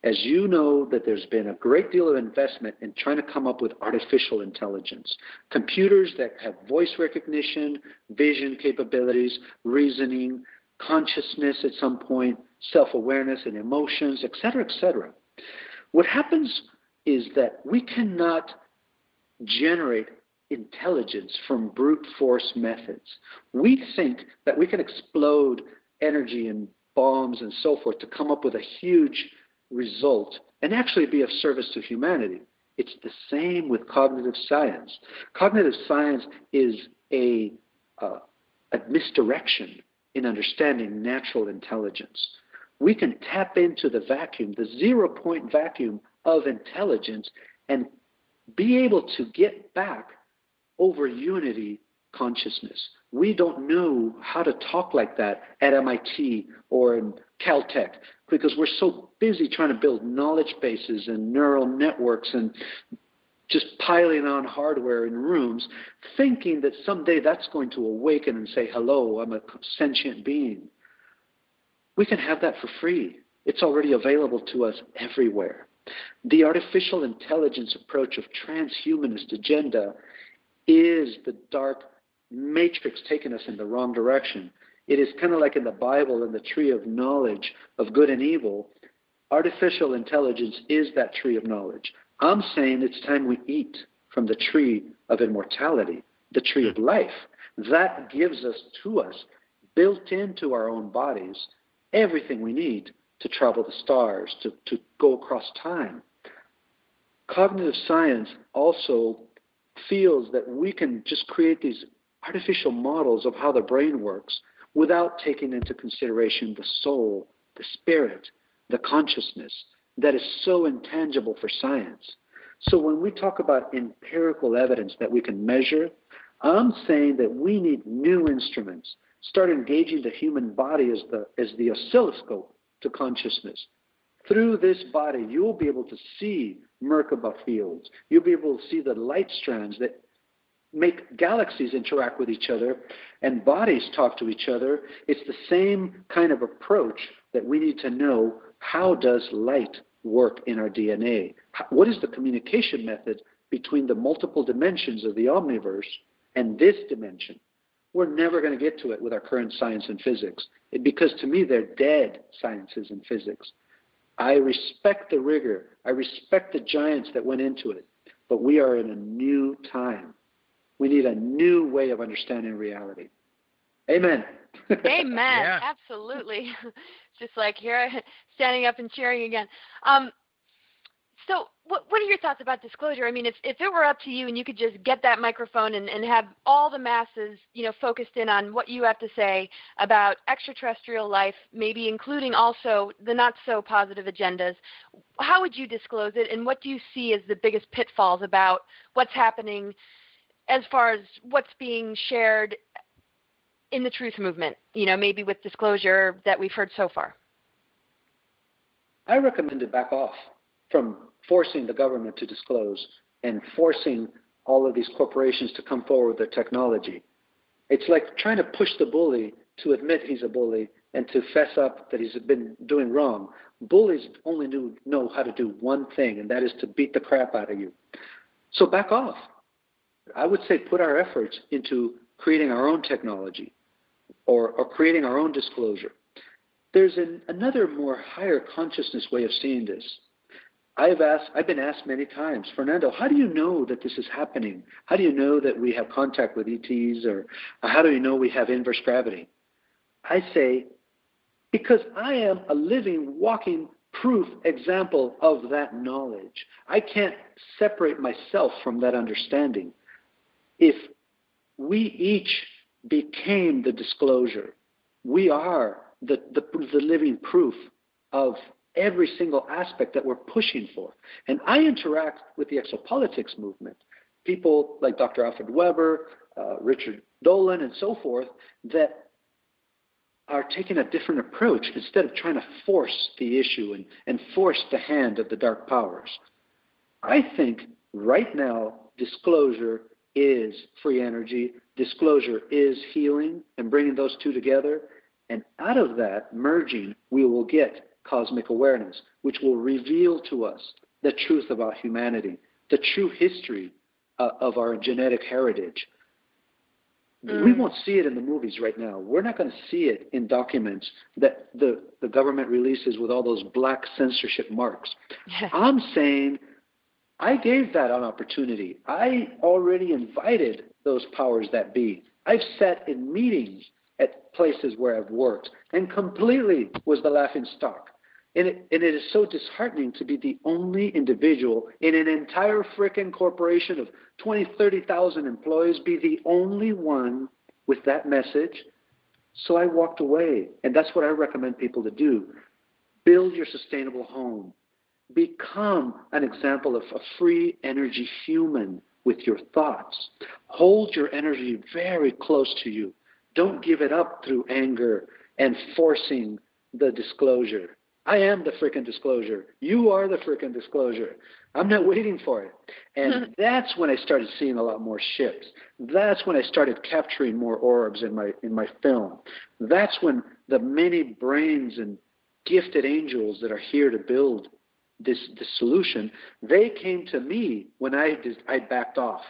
Speaker 4: As you know that there's been a great deal of investment in trying to come up with artificial intelligence, computers that have voice recognition, vision capabilities, reasoning, consciousness at some point, self-awareness and emotions, etc., etc. What happens is that we cannot generate intelligence from brute force methods. We think that we can explode energy and bombs and so forth to come up with a huge result and actually be of service to humanity. It's the same with cognitive science. Cognitive science is a, uh, a misdirection in understanding natural intelligence. We can tap into the vacuum, the zero point vacuum of intelligence, and be able to get back over unity consciousness. We don't know how to talk like that at MIT or in Caltech because we're so busy trying to build knowledge bases and neural networks and just piling on hardware in rooms, thinking that someday that's going to awaken and say, hello, I'm a sentient being. We can have that for free. It's already available to us everywhere. The artificial intelligence approach of transhumanist agenda is the dark matrix taking us in the wrong direction. It is kind of like in the Bible in the tree of knowledge of good and evil. Artificial intelligence is that tree of knowledge. I'm saying it's time we eat from the tree of immortality, the tree of life. That gives us to us, built into our own bodies, everything we need to travel the stars, to, to go across time. Cognitive science also feels that we can just create these artificial models of how the brain works without taking into consideration the soul, the spirit, the consciousness that is so intangible for science. So when we talk about empirical evidence that we can measure, I'm saying that we need new instruments. Start engaging the human body as the, as the oscilloscope to consciousness. Through this body, you'll be able to see Merkaba fields. You'll be able to see the light strands that make galaxies interact with each other and bodies talk to each other. It's the same kind of approach that we need to know how does light work in our DNA? What is the communication method between the multiple dimensions of the omniverse and this dimension? We're never going to get to it with our current science and physics because to me they're dead sciences and physics. I respect the rigor. I respect the giants that went into it. But we are in a new time. We need a new way of understanding reality. Amen.
Speaker 3: Amen. yeah. Absolutely. [laughs] Just like here, [laughs] standing up and cheering again. Um, so, what, what are your thoughts about disclosure? I mean, if, if it were up to you and you could just get that microphone and, and have all the masses, you know, focused in on what you have to say about extraterrestrial life, maybe including also the not so positive agendas, how would you disclose it? And what do you see as the biggest pitfalls about what's happening as far as what's being shared in the truth movement, you know, maybe with disclosure that we've heard so far?
Speaker 4: I recommend to back off from forcing the government to disclose and forcing all of these corporations to come forward with their technology. It's like trying to push the bully to admit he's a bully and to fess up that he's been doing wrong. Bullies only know how to do one thing, and that is to beat the crap out of you. So back off. I would say put our efforts into creating our own technology or, or creating our own disclosure. There's an, another more higher consciousness way of seeing this. I've asked, I've been asked many times, Fernando, how do you know that this is happening? How do you know that we have contact with ETs, or how do you know we have inverse gravity? I say, because I am a living, walking proof example of that knowledge. I can't separate myself from that understanding. If we each became the disclosure, we are the, the, the living proof of every single aspect that we're pushing for. And I interact with the exopolitics movement. People like Dr. Alfred Webre, uh, Richard Dolan, and so forth, that are taking a different approach instead of trying to force the issue and, and force the hand of the dark powers. I think right now, disclosure is free energy, disclosure is healing, and bringing those two together. And out of that merging, we will get cosmic awareness, which will reveal to us the truth about humanity, the true history uh, of our genetic heritage. Mm. We won't see it in the movies right now. We're not going to see it in documents that the, the government releases with all those black censorship marks. I'm saying I gave that an opportunity. I already invited those powers that be. I've sat in meetings at places where I've worked and completely was the laughing stock. And it, and it is so disheartening to be the only individual in an entire frickin' corporation of 20, 30,000 employees, be the only one with that message. So I walked away. And that's what I recommend people to do. Build your sustainable home. Become an example of a free energy human with your thoughts. Hold your energy very close to you. Don't give it up through anger and forcing the disclosure. I am the freaking disclosure. You are the freaking disclosure. I'm not waiting for it. And [laughs] that's when I started seeing a lot more ships. That's when I started capturing more orbs in my in my film. That's when the many brains and gifted angels that are here to build this this solution, they came to me when I I backed off.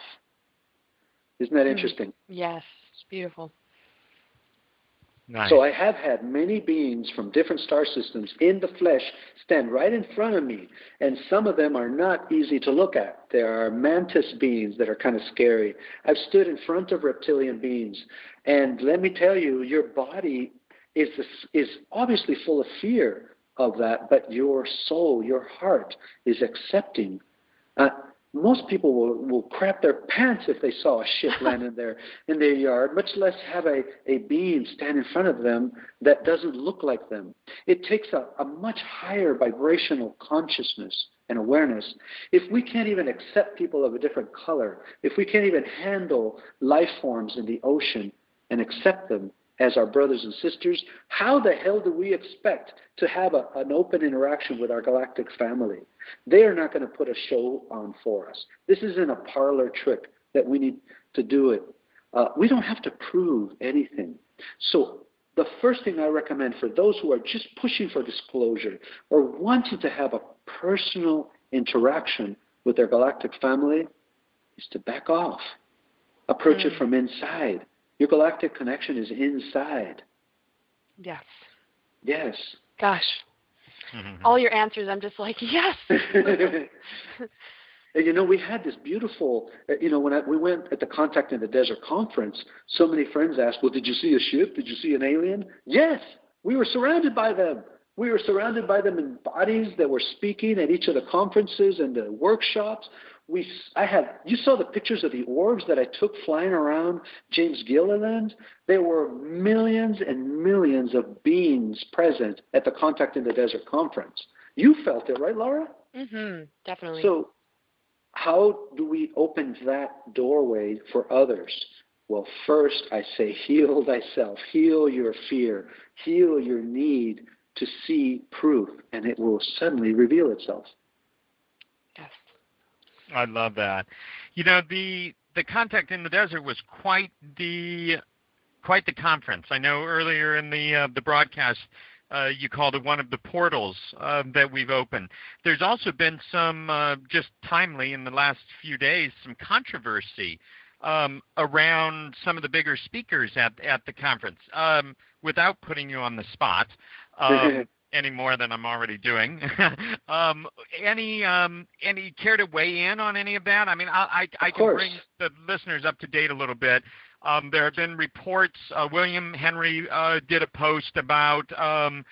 Speaker 4: Isn't that hmm. interesting?
Speaker 3: Yes, it's beautiful.
Speaker 2: Nice.
Speaker 4: So I have had many beings from different star systems in the flesh stand right in front of me, and some of them are not easy to look at. There are mantis beings that are kind of scary. I've stood in front of reptilian beings, and let me tell you, your body is is obviously full of fear of that, but your soul, your heart, is accepting. Uh, most people will, will crap their pants if they saw a ship [laughs] land in their in their yard, much less have a, a being stand in front of them that doesn't look like them. It takes a, a much higher vibrational consciousness and awareness. If we can't even accept people of a different color, if we can't even handle life forms in the ocean and accept them, as our brothers and sisters, how the hell do we expect to have a, an open interaction with our galactic family? They are not going to put a show on for us. This isn't a parlor trick that we need to do it. Uh, we don't have to prove anything. So the first thing I recommend for those who are just pushing for disclosure or wanting to have a personal interaction with their galactic family is to back off. Approach mm. it from inside. Your galactic connection is inside.
Speaker 3: Yes.
Speaker 4: Yes.
Speaker 3: Gosh. Mm-hmm. All your answers, I'm just like, yes. [laughs]
Speaker 4: and you know, we had this beautiful, uh, you know, when I, we went at the Contact in the Desert conference, so many friends asked, well, did you see a ship? Did you see an alien? Yes. We were surrounded by them. We were surrounded by them in bodies that were speaking at each of the conferences and the workshops we I have you saw the pictures of the orbs that I took flying around James Gilliland. There were millions and millions of beings present at the Contact in the Desert conference. You felt it, right, Laura?
Speaker 3: Mm Mhm. Definitely.
Speaker 4: So how do we open that doorway for others? Well, first I say [laughs] heal thyself, heal your fear, heal your need to see proof, and it will suddenly reveal itself.
Speaker 2: I love that. You know, the the contact in the desert was quite the quite the conference. I know earlier in the uh, the broadcast uh, you called it one of the portals uh, that we've opened. There's also been some uh, just timely in the last few days some controversy um, around some of the bigger speakers at at the conference. Um, without putting you on the spot, um, [laughs] any more than I'm already doing. [laughs] um, any um, any care to weigh in on any of that? I mean, I I, I can bring the listeners up to date a little bit. Um, there have been reports. Uh, William Henry uh, did a post about um,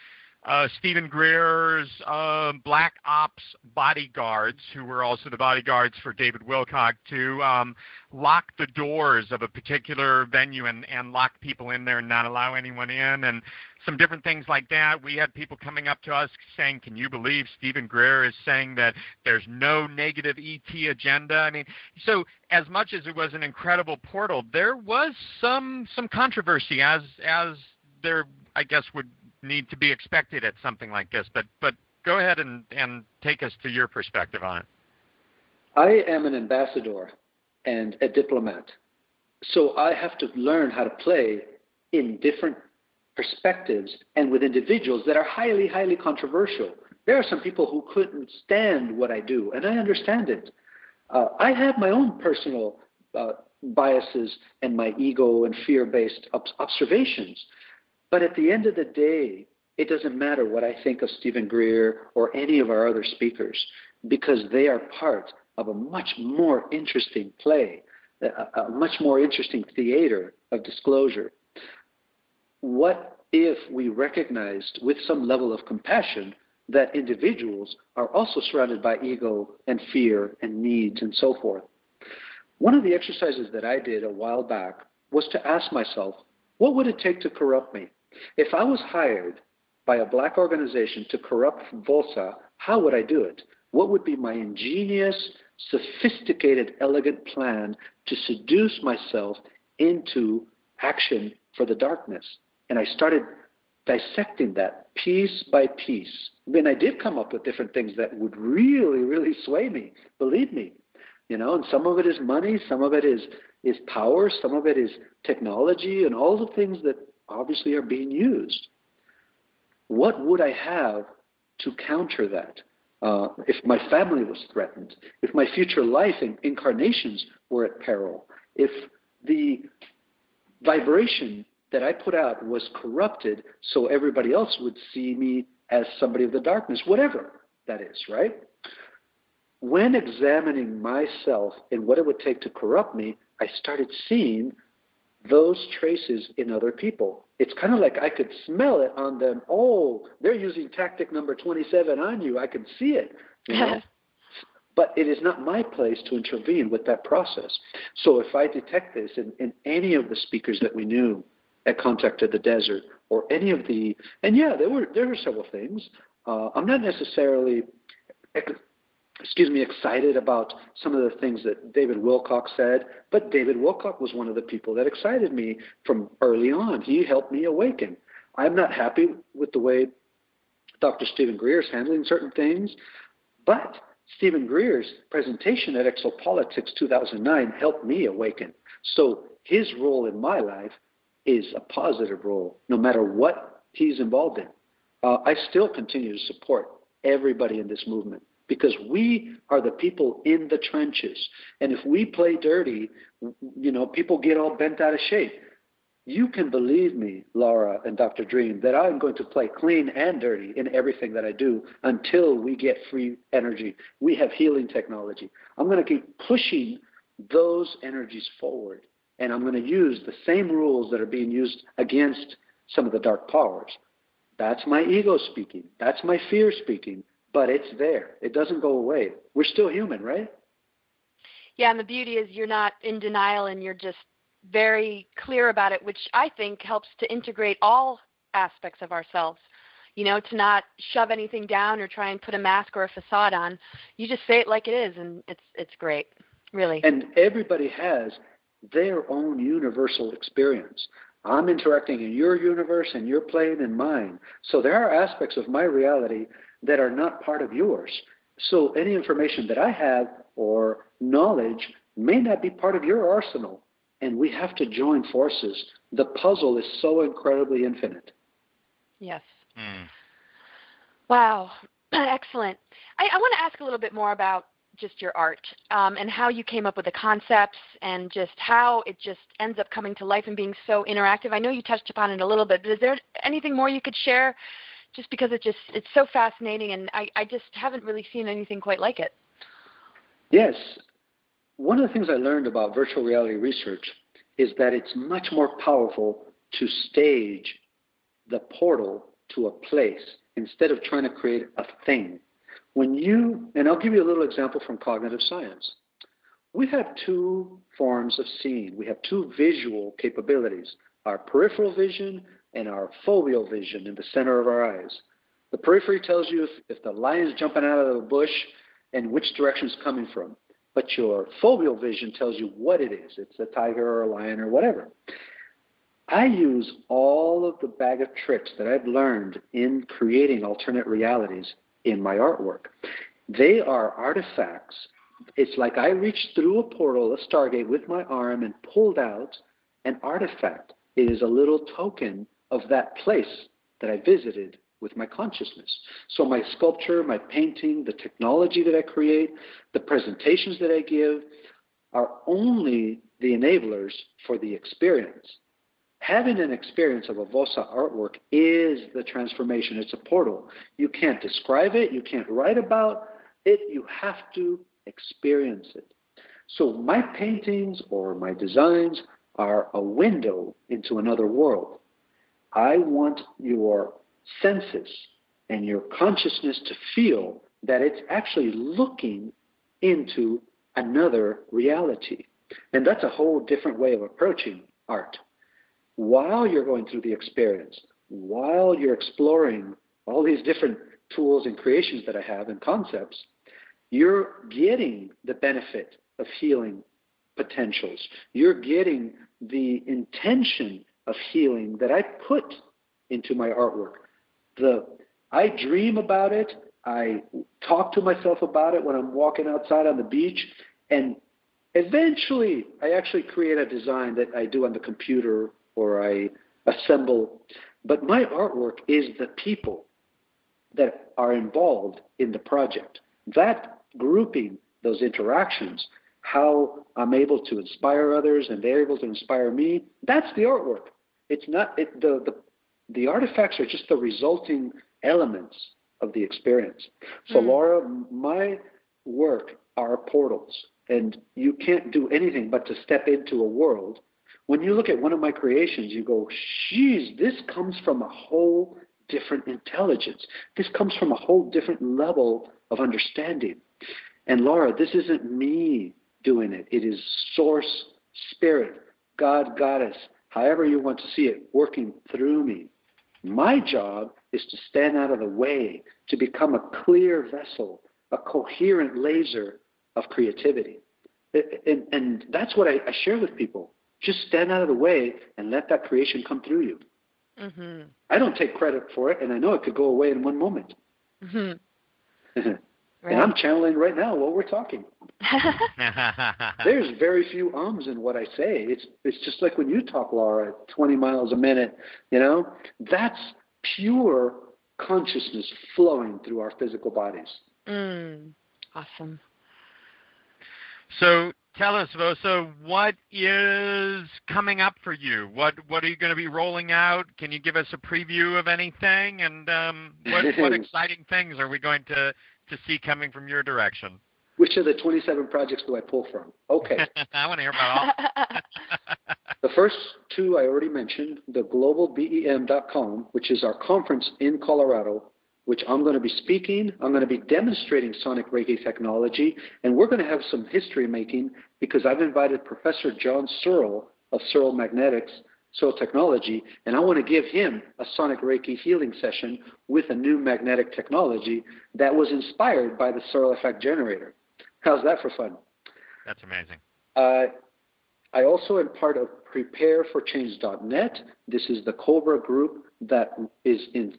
Speaker 2: uh, Steven Greer's uh, Black Ops bodyguards, who were also the bodyguards for David Wilcock, to um, lock the doors of a particular venue and, and lock people in there and not allow anyone in, and some different things like that. We had people coming up to us saying, "Can you believe Steven Greer is saying that there's no negative ET agenda?" I mean, so as much as it was an incredible portal, there was some some controversy as as there I guess would need to be expected at something like this. But but go ahead and, and take us to your perspective on it.
Speaker 4: I am an ambassador and a diplomat. So I have to learn how to play in different perspectives and with individuals that are highly, highly controversial. There are some people who couldn't stand what I do, and I understand it. Uh, I have my own personal uh, biases and my ego and fear based observations. But at the end of the day, it doesn't matter what I think of Steven Greer or any of our other speakers because they are part of a much more interesting play, a, a much more interesting theater of disclosure. What if we recognized with some level of compassion that individuals are also surrounded by ego and fear and needs and so forth? One of the exercises that I did a while back was to ask myself, what would it take to corrupt me? If I was hired by a black organization to corrupt Vosa, how would I do it? What would be my ingenious, sophisticated, elegant plan to seduce myself into action for the darkness? And I started dissecting that piece by piece. Then I did come up with different things that would really, really sway me. Believe me, you know. And some of it is money, some of it is is power, some of it is technology, and all the things that obviously are being used. What would I have to counter that? Uh, if my family was threatened, if my future life and incarnations were at peril, if the vibration that I put out was corrupted so everybody else would see me as somebody of the darkness, whatever that is, right? When examining myself and what it would take to corrupt me, I started seeing those traces in other people. It's kind of like I could smell it on them. Oh, they're using tactic number 27 on you. I can see it. You know? [laughs] but it is not my place to intervene with that process. So if I detect this in, in any of the speakers that we knew at Contact of the Desert, or any of the, and yeah, there were there were several things. Uh, I'm not necessarily excuse me, excited about some of the things that David Wilcock said, but David Wilcock was one of the people that excited me from early on. He helped me awaken. I'm not happy with the way Dr. Steven Greer is handling certain things, but Steven Greer's presentation at Exopolitics 2009 helped me awaken. So his role in my life is a positive role, no matter what he's involved in. Uh, I still continue to support everybody in this movement because we are the people in the trenches. And if we play dirty, you know, people get all bent out of shape. You can believe me, Laura and Dr. Dream, that I'm going to play clean and dirty in everything that I do until we get free energy. We have healing technology. I'm going to keep pushing those energies forward. And I'm going to use the same rules that are being used against some of the dark powers. That's my ego speaking. That's my fear speaking but it's there. It doesn't go away. We're still human, right?
Speaker 3: Yeah, and the beauty is you're not in denial and you're just very clear about it, which I think helps to integrate all aspects of ourselves. You know, to not shove anything down or try and put a mask or a facade on. You just say it like it is, and it's it's great, really.
Speaker 4: And everybody has their own universal experience. I'm interacting in your universe and you're playing in mine. So there are aspects of my reality that are not part of yours. So any information that I have or knowledge may not be part of your arsenal. And we have to join forces. The puzzle is so incredibly infinite.
Speaker 3: Yes. Mm. Wow. [clears throat] Excellent. I, I want to ask a little bit more about just your art um, and how you came up with the concepts and just how it just ends up coming to life and being so interactive. I know you touched upon it a little bit, but is there anything more you could share just because it just it's so fascinating and I, I just haven't really seen anything quite like it.
Speaker 4: Yes. One of the things I learned about virtual reality research is that it's much more powerful to stage the portal to a place instead of trying to create a thing. When you, and I'll give you a little example from cognitive science. We have two forms of seeing. We have two visual capabilities our peripheral vision and our foveal vision in the center of our eyes. The periphery tells you if, if the is jumping out of the bush and which direction it's coming from. But your foveal vision tells you what it is. It's a tiger or a lion or whatever. I use all of the bag of tricks that I've learned in creating alternate realities in my artwork. They are artifacts. It's like I reached through a portal, a stargate, with my arm and pulled out an artifact. It is a little token of that place that I visited with my consciousness. So my sculpture, my painting, the technology that I create, the presentations that I give are only the enablers for the experience. Having an experience of a Vosa artwork is the transformation. It's a portal. You can't describe it, you can't write about it, you have to experience it. So my paintings or my designs are a window into another world. I want your senses and your consciousness to feel that it's actually looking into another reality. And that's a whole different way of approaching art. While you're going through the experience, while you're exploring all these different tools and creations that I have and concepts, you're getting the benefit of healing potentials. You're getting the intention of healing that I put into my artwork. The I dream about it. I talk to myself about it when I'm walking outside on the beach, and eventually I actually create a design that I do on the computer or I assemble. But my artwork is the people that are involved in the project. That grouping, those interactions, how I'm able to inspire others and they're able to inspire me. That's the artwork. It's not it, the, the the artifacts are just the resulting elements of the experience. So, mm. Laura, my work are portals, and you can't do anything but to step into a world. When you look at one of my creations, you go, "Geez, this comes from a whole different intelligence. This comes from a whole different level of understanding." And Laura, this isn't me doing it. It is source, spirit, God, goddess, however you want to see it, working through me. My job is to stand out of the way, to become a clear vessel, a coherent laser of creativity. And, and that's what I, I, share with people. Just stand out of the way and let that creation come through you. Mm-hmm. I don't take credit for it, and I know it could go away in one moment. Mm-hmm. [laughs] Right. And I'm channeling right now while we're talking. [laughs] There's very few ums in what I say. It's it's just like when you talk, Laura, at 20 miles a minute. You know, that's pure consciousness flowing through our physical bodies.
Speaker 3: Mm, awesome.
Speaker 2: So tell us, Vosa, what is coming up for you? What what are you going to be rolling out? Can you give us a preview of anything? And um, what what [laughs] exciting things are we going to to see coming from your direction?
Speaker 4: Which of the 27 projects do I pull from? Okay. [laughs]
Speaker 2: I want to hear about all. [laughs]
Speaker 4: the first two I already mentioned, the globalbem.com, which is our conference in Colorado, which I'm going to be speaking. I'm going to be demonstrating sonic Reiki technology, and we're going to have some history making because I've invited Professor John Searl of Searl Magnetics Searl Technology, and I want to give him a sonic Reiki healing session with a new magnetic technology that was inspired by the Searl effect generator. How's that for fun?
Speaker 2: That's amazing.
Speaker 4: Uh, I also am part of PrepareForChange.net. This is the Cobra group that is in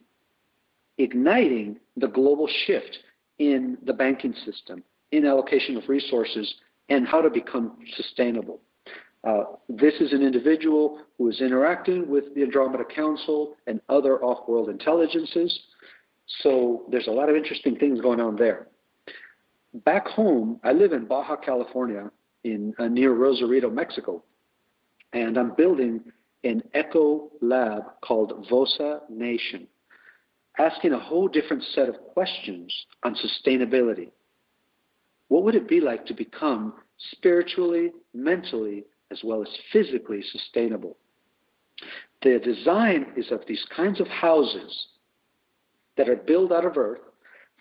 Speaker 4: igniting the global shift in the banking system, in allocation of resources, and how to become sustainable. Uh, this is an individual who is interacting with the Andromeda Council and other off world intelligences. So there's a lot of interesting things going on there. Back home, I live in Baja California, in uh, near Rosarito, Mexico, and I'm building an eco lab called Vosa Nation, asking a whole different set of questions on sustainability. What would it be like to become spiritually, mentally, as well as physically sustainable. The design is of these kinds of houses that are built out of earth,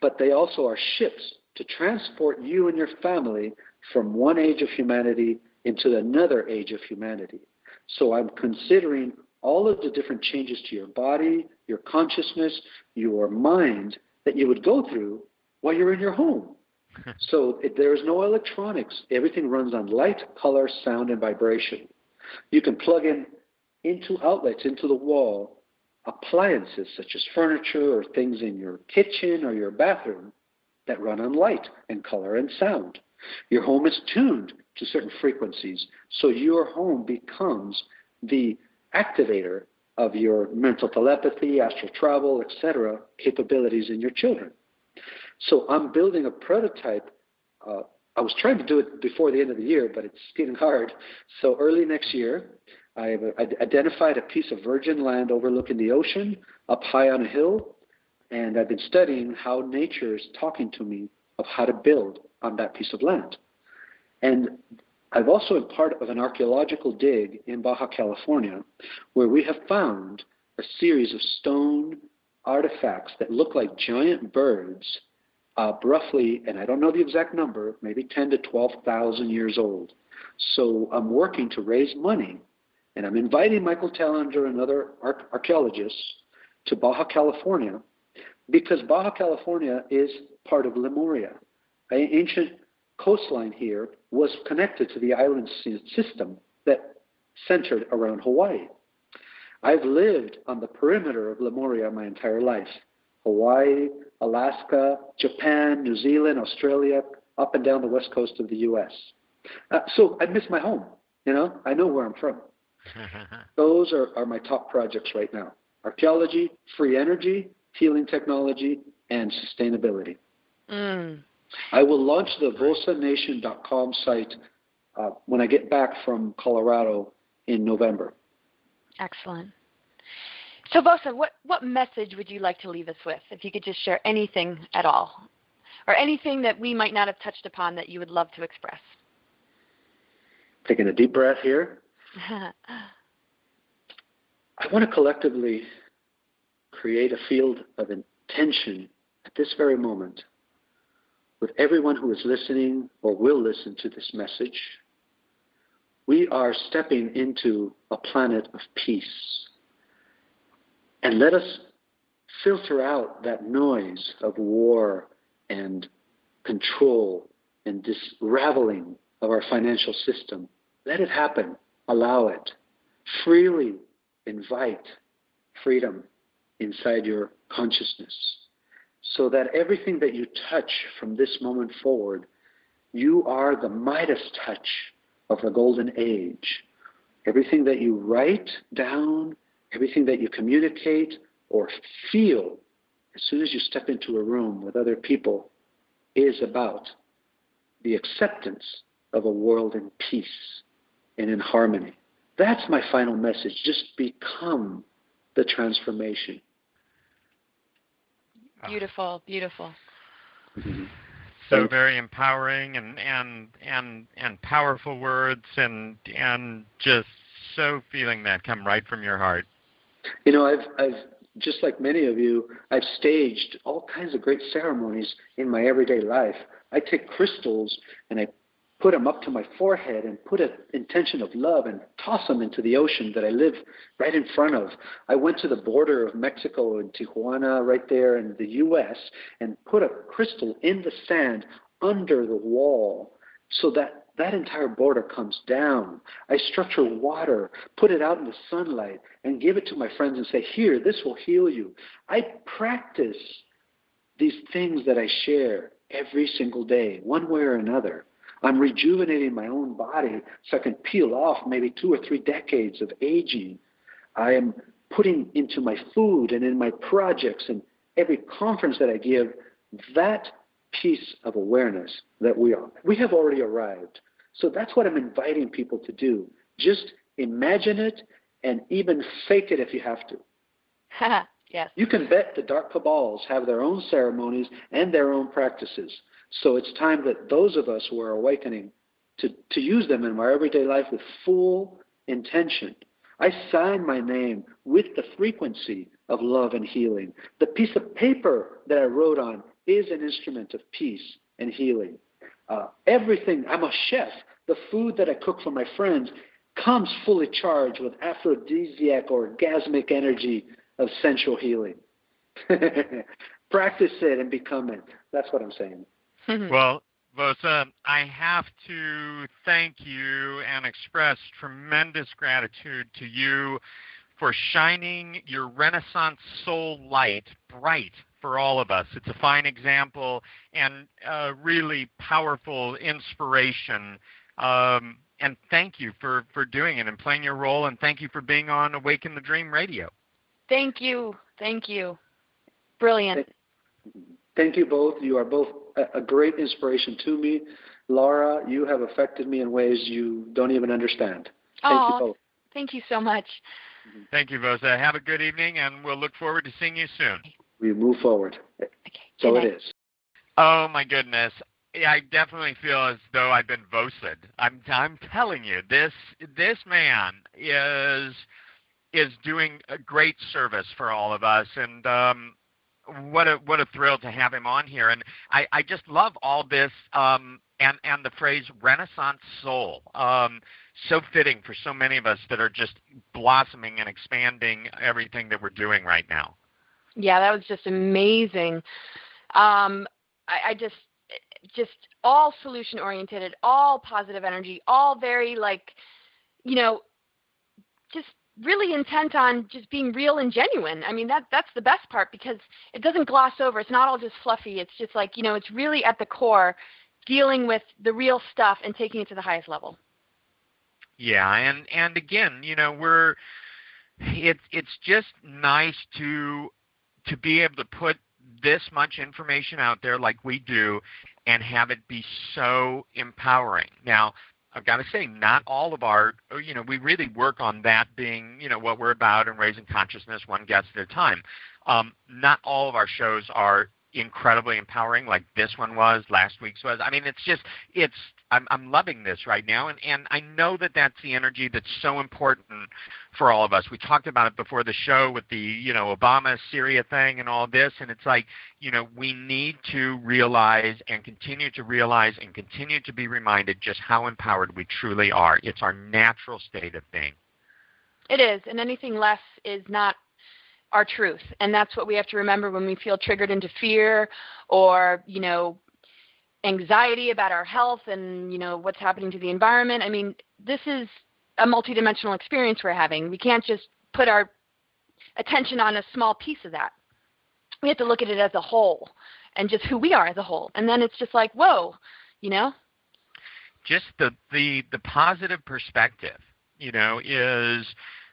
Speaker 4: but they also are ships to transport you and your family from one age of humanity into another age of humanity. So I'm considering all of the different changes to your body, your consciousness, your mind that you would go through while you're in your home. [laughs] so there is no electronics. Everything runs on light, color, sound, and vibration. You can plug in into outlets, into the wall, appliances such as furniture or things in your kitchen or your bathroom that run on light and color and sound. Your home is tuned to certain frequencies, so your home becomes the activator of your mental telepathy, astral travel, etc., capabilities in your children. So I'm building a prototype. Uh, I was trying to do it before the end of the year, but it's getting hard. So early next year, I've identified a piece of virgin land overlooking the ocean up high on a hill, and I've been studying how nature is talking to me of how to build on that piece of land. And I've also been part of an archaeological dig in Baja California where we have found a series of stone artifacts that look like giant birds, uh, roughly, and I don't know the exact number, maybe 10 to 12,000 years old. So I'm working to raise money and I'm inviting Michael Tellinger and other archaeologists to Baja California because Baja California is part of Lemuria. An ancient coastline here was connected to the island system that centered around Hawaii. I've lived on the perimeter of Lemuria my entire life Hawaii, Alaska, Japan, New Zealand, Australia, up and down the west coast of the U.S. Uh, so I miss my home. You know, I know where I'm from. [laughs] Those are, are my top projects right now archaeology, free energy, healing technology, and sustainability. Mm. I will launch the vosanation.com site uh, when I get back from Colorado in November.
Speaker 3: Excellent. So, Vosa, what, what message would you like to leave us with? If you could just share anything at all, or anything that we might not have touched upon that you would love to express.
Speaker 4: Taking a deep breath here. [laughs] I want to collectively create a field of intention at this very moment with everyone who is listening or will listen to this message. We are stepping into a planet of peace. And let us filter out that noise of war and control and disraveling of our financial system. Let it happen allow it. Freely invite freedom inside your consciousness so that everything that you touch from this moment forward, you are the Midas touch of the golden age. Everything that you write down, everything that you communicate or feel as soon as you step into a room with other people is about the acceptance of a world in peace and in harmony. That's my final message. Just become the transformation.
Speaker 3: Beautiful, beautiful.
Speaker 2: Mm-hmm. So very empowering and and and and powerful words and and just so feeling that come right from your heart.
Speaker 4: You know, I've I've just like many of you, I've staged all kinds of great ceremonies in my everyday life. I take crystals and I put them up to my forehead and put an intention of love and toss them into the ocean that I live right in front of. I went to the border of Mexico and Tijuana, right there in the U.S., and put a crystal in the sand under the wall so that that entire border comes down. I structure water, put it out in the sunlight, and give it to my friends and say, Here, this will heal you. I practice these things that I share every single day, one way or another. I'm rejuvenating my own body so I can peel off maybe two or three decades of aging. I am putting into my food and in my projects and every conference that I give that piece of awareness that we are. We have already arrived. So that's what I'm inviting people to do. Just imagine it and even fake it if you have to. [laughs]
Speaker 3: yes.
Speaker 4: You can bet the dark cabals have their own ceremonies and their own practices. So it's time that those of us who are awakening to, to use them in our everyday life with full intention. I sign my name with the frequency of love and healing. The piece of paper that I wrote on is an instrument of peace and healing. Uh, everything, I'm a chef. The food that I cook for my friends comes fully charged with aphrodisiac orgasmic energy of sensual healing. [laughs] Practice it and become it. That's what I'm saying.
Speaker 2: well, Vosa, I have to thank you and express tremendous gratitude to you for shining your Renaissance soul light bright for all of us. It's a fine example and a really powerful inspiration. Um, and thank you for, for doing it and playing your role, and thank you for being on Awake in the Dream Radio.
Speaker 3: Thank you. Thank you. Brilliant.
Speaker 4: Thank you both. You are both a great inspiration to me. Laura, you have affected me in ways you don't even understand. Thank
Speaker 3: Aww,
Speaker 4: you both.
Speaker 3: Thank you so much.
Speaker 2: Thank you, Vosa. Have a good evening, and we'll look forward to seeing you soon.
Speaker 4: We move forward.
Speaker 3: Okay.
Speaker 4: So
Speaker 3: Good
Speaker 4: it
Speaker 3: night.
Speaker 4: is.
Speaker 2: Oh my goodness. I definitely feel as though I've been voced. I'm I'm telling you, this this man is is doing a great service for all of us and um what a what a thrill to have him on here and I, I just love all this um and and the phrase renaissance soul um so fitting for so many of us that are just blossoming and expanding everything that we're doing right now
Speaker 3: Yeah, that was just amazing. Um, I, I just, just all solution oriented, all positive energy, all very like, you know, just really intent on just being real and genuine. I mean, that that's the best part because it doesn't gloss over. It's not all just fluffy. It's just like, you know, it's really at the core dealing with the real stuff and taking it to the highest level.
Speaker 2: Yeah, and and again, you know, we're it's it's just nice to to be able to put this much information out there like we do and have it be so empowering. Now, I've got to say, not all of our, you know, we really work on that being, you know, what we're about and raising consciousness one guest at a time. Um, not all of our shows are incredibly empowering like this one was, last week's was. I mean, it's just, it's, I'm, I'm loving this right now, and, and I know that that's the energy that's so important for all of us. We talked about it before the show with the, you know, Obama Syria thing and all this, and it's like, you know, we need to realize and continue to realize and continue to be reminded just how empowered we truly are. It's our natural state of being.
Speaker 3: It is, and anything less is not our truth. And that's what we have to remember when we feel triggered into fear or, you know, anxiety about our health and, you know, what's happening to the environment. I mean, this is a multidimensional experience we're having. We can't just put our attention on a small piece of that. We have to look at it as a whole and just who we are as a whole. And then it's just like, whoa, you know?
Speaker 2: Just the the the positive perspective, you know, is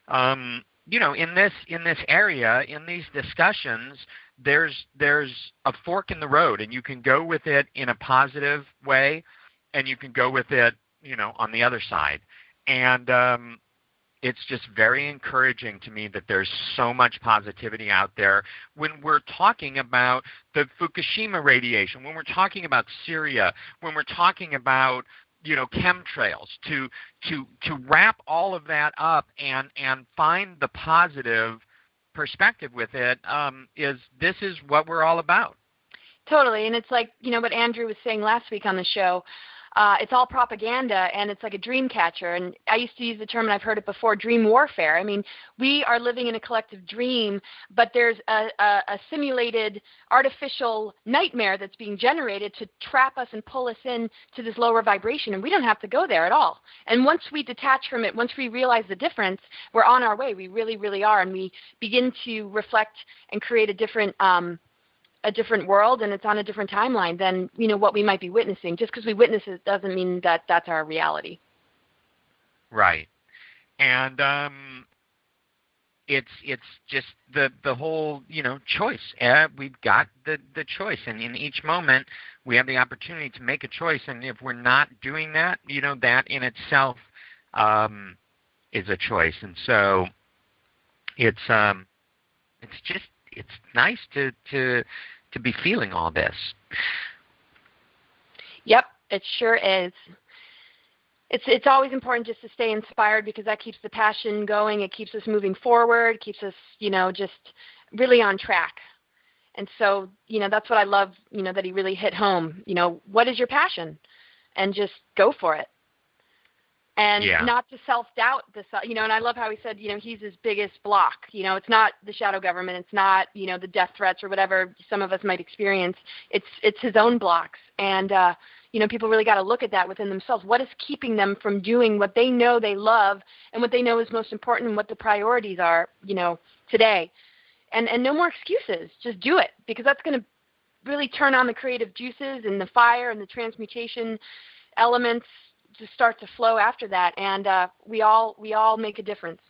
Speaker 2: um you know in this in this area in these discussions there's there's a fork in the road and you can go with it in a positive way and you can go with it you know on the other side. And um it's just very encouraging to me that there's so much positivity out there. When we're talking about the Fukushima radiation, when we're talking about Syria, when we're talking about you know chemtrails to to to wrap all of that up and and find the positive perspective with it um, is this is what we're all about
Speaker 3: Totally. And it's like, you know, what Andrew was saying last week on the show. Uh, it's all propaganda and it's like a dream catcher. And I used to use the term, and I've heard it before, dream warfare. I mean, we are living in a collective dream, but there's a, a, a simulated artificial nightmare that's being generated to trap us and pull us in to this lower vibration. And we don't have to go there at all. And once we detach from it, once we realize the difference, we're on our way. We really, really are. And we begin to reflect and create a different. Um, a different world and it's on a different timeline than you know what we might be witnessing. Just because we witness it doesn't mean that that's our reality.
Speaker 2: right. And um it's it's just the the whole you know choice. Uh, we've got the the choice. And in each moment we have the opportunity to make a choice. And if we're not doing that you know that in itself um is a choice. And so it's um it's just it's nice to to to be feeling all this
Speaker 3: Yep, it sure is. It's it's always important just to stay inspired because that keeps the passion going. It keeps us moving forward. Keeps us, you know, just really on track. And so, you know, that's what I love, you know, that he really hit home. You know, what is your passion? And just go for it. And
Speaker 2: yeah.
Speaker 3: not to self doubt this, you know, and I love how he said, you know, he's his biggest block. You know, it's not the shadow government, it's not, you know, the death threats or whatever some of us might experience. It's it's his own blocks. And uh, you know, people really got to look at that within themselves. What is keeping them from doing what they know they love and what they know is most important and what the priorities are, you know, today? And and no more excuses. Just do it because that's going to really turn on the creative juices and the fire and the transmutation elements to start to flow after that. And uh, we all we all make a difference.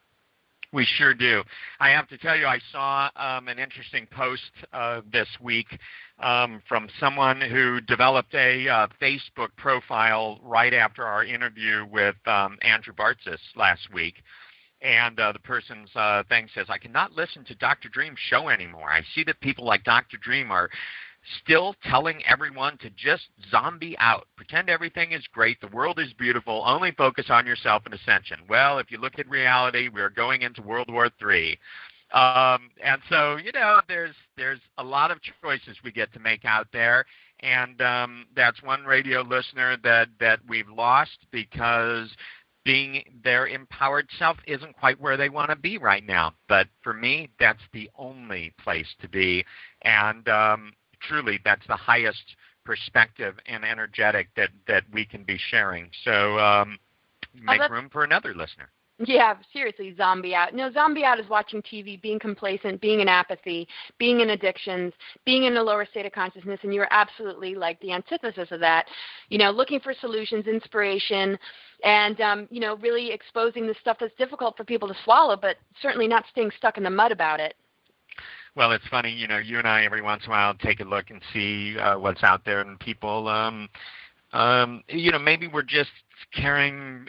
Speaker 2: We sure do. I have to tell you, I saw um, an interesting post uh, this week um, from someone who developed a uh, Facebook profile right after our interview with um, Andrew Bartzis last week. And uh, the person's uh, thing says, I cannot listen to Dr. Dream's show anymore. I see that people like Dr. Dream are still telling everyone to just zombie out. Pretend everything is great, the world is beautiful, only focus on yourself and ascension. Well, if you look at reality, we are going into World War III. Um, and so, you know, there's there's a lot of choices we get to make out there, and um, that's one radio listener that that we've lost because being their empowered self isn't quite where they want to be right now. But for me, that's the only place to be, and um, truly, that's the highest perspective and energetic that that we can be sharing. So um, make
Speaker 3: oh,
Speaker 2: room for another listener.
Speaker 3: Yeah, seriously, zombie out. No, zombie out is watching TV, being complacent, being in apathy, being in addictions, being in a lower state of consciousness, and you're absolutely like the antithesis of that. You know, looking for solutions, inspiration, and um, you know, really exposing the stuff that's difficult for people to swallow, but certainly not staying stuck in the mud about it.
Speaker 2: Well, it's funny, you know, you and I every once in a while take a look and see uh, what's out there, and people, um, um, you know, maybe we're just carrying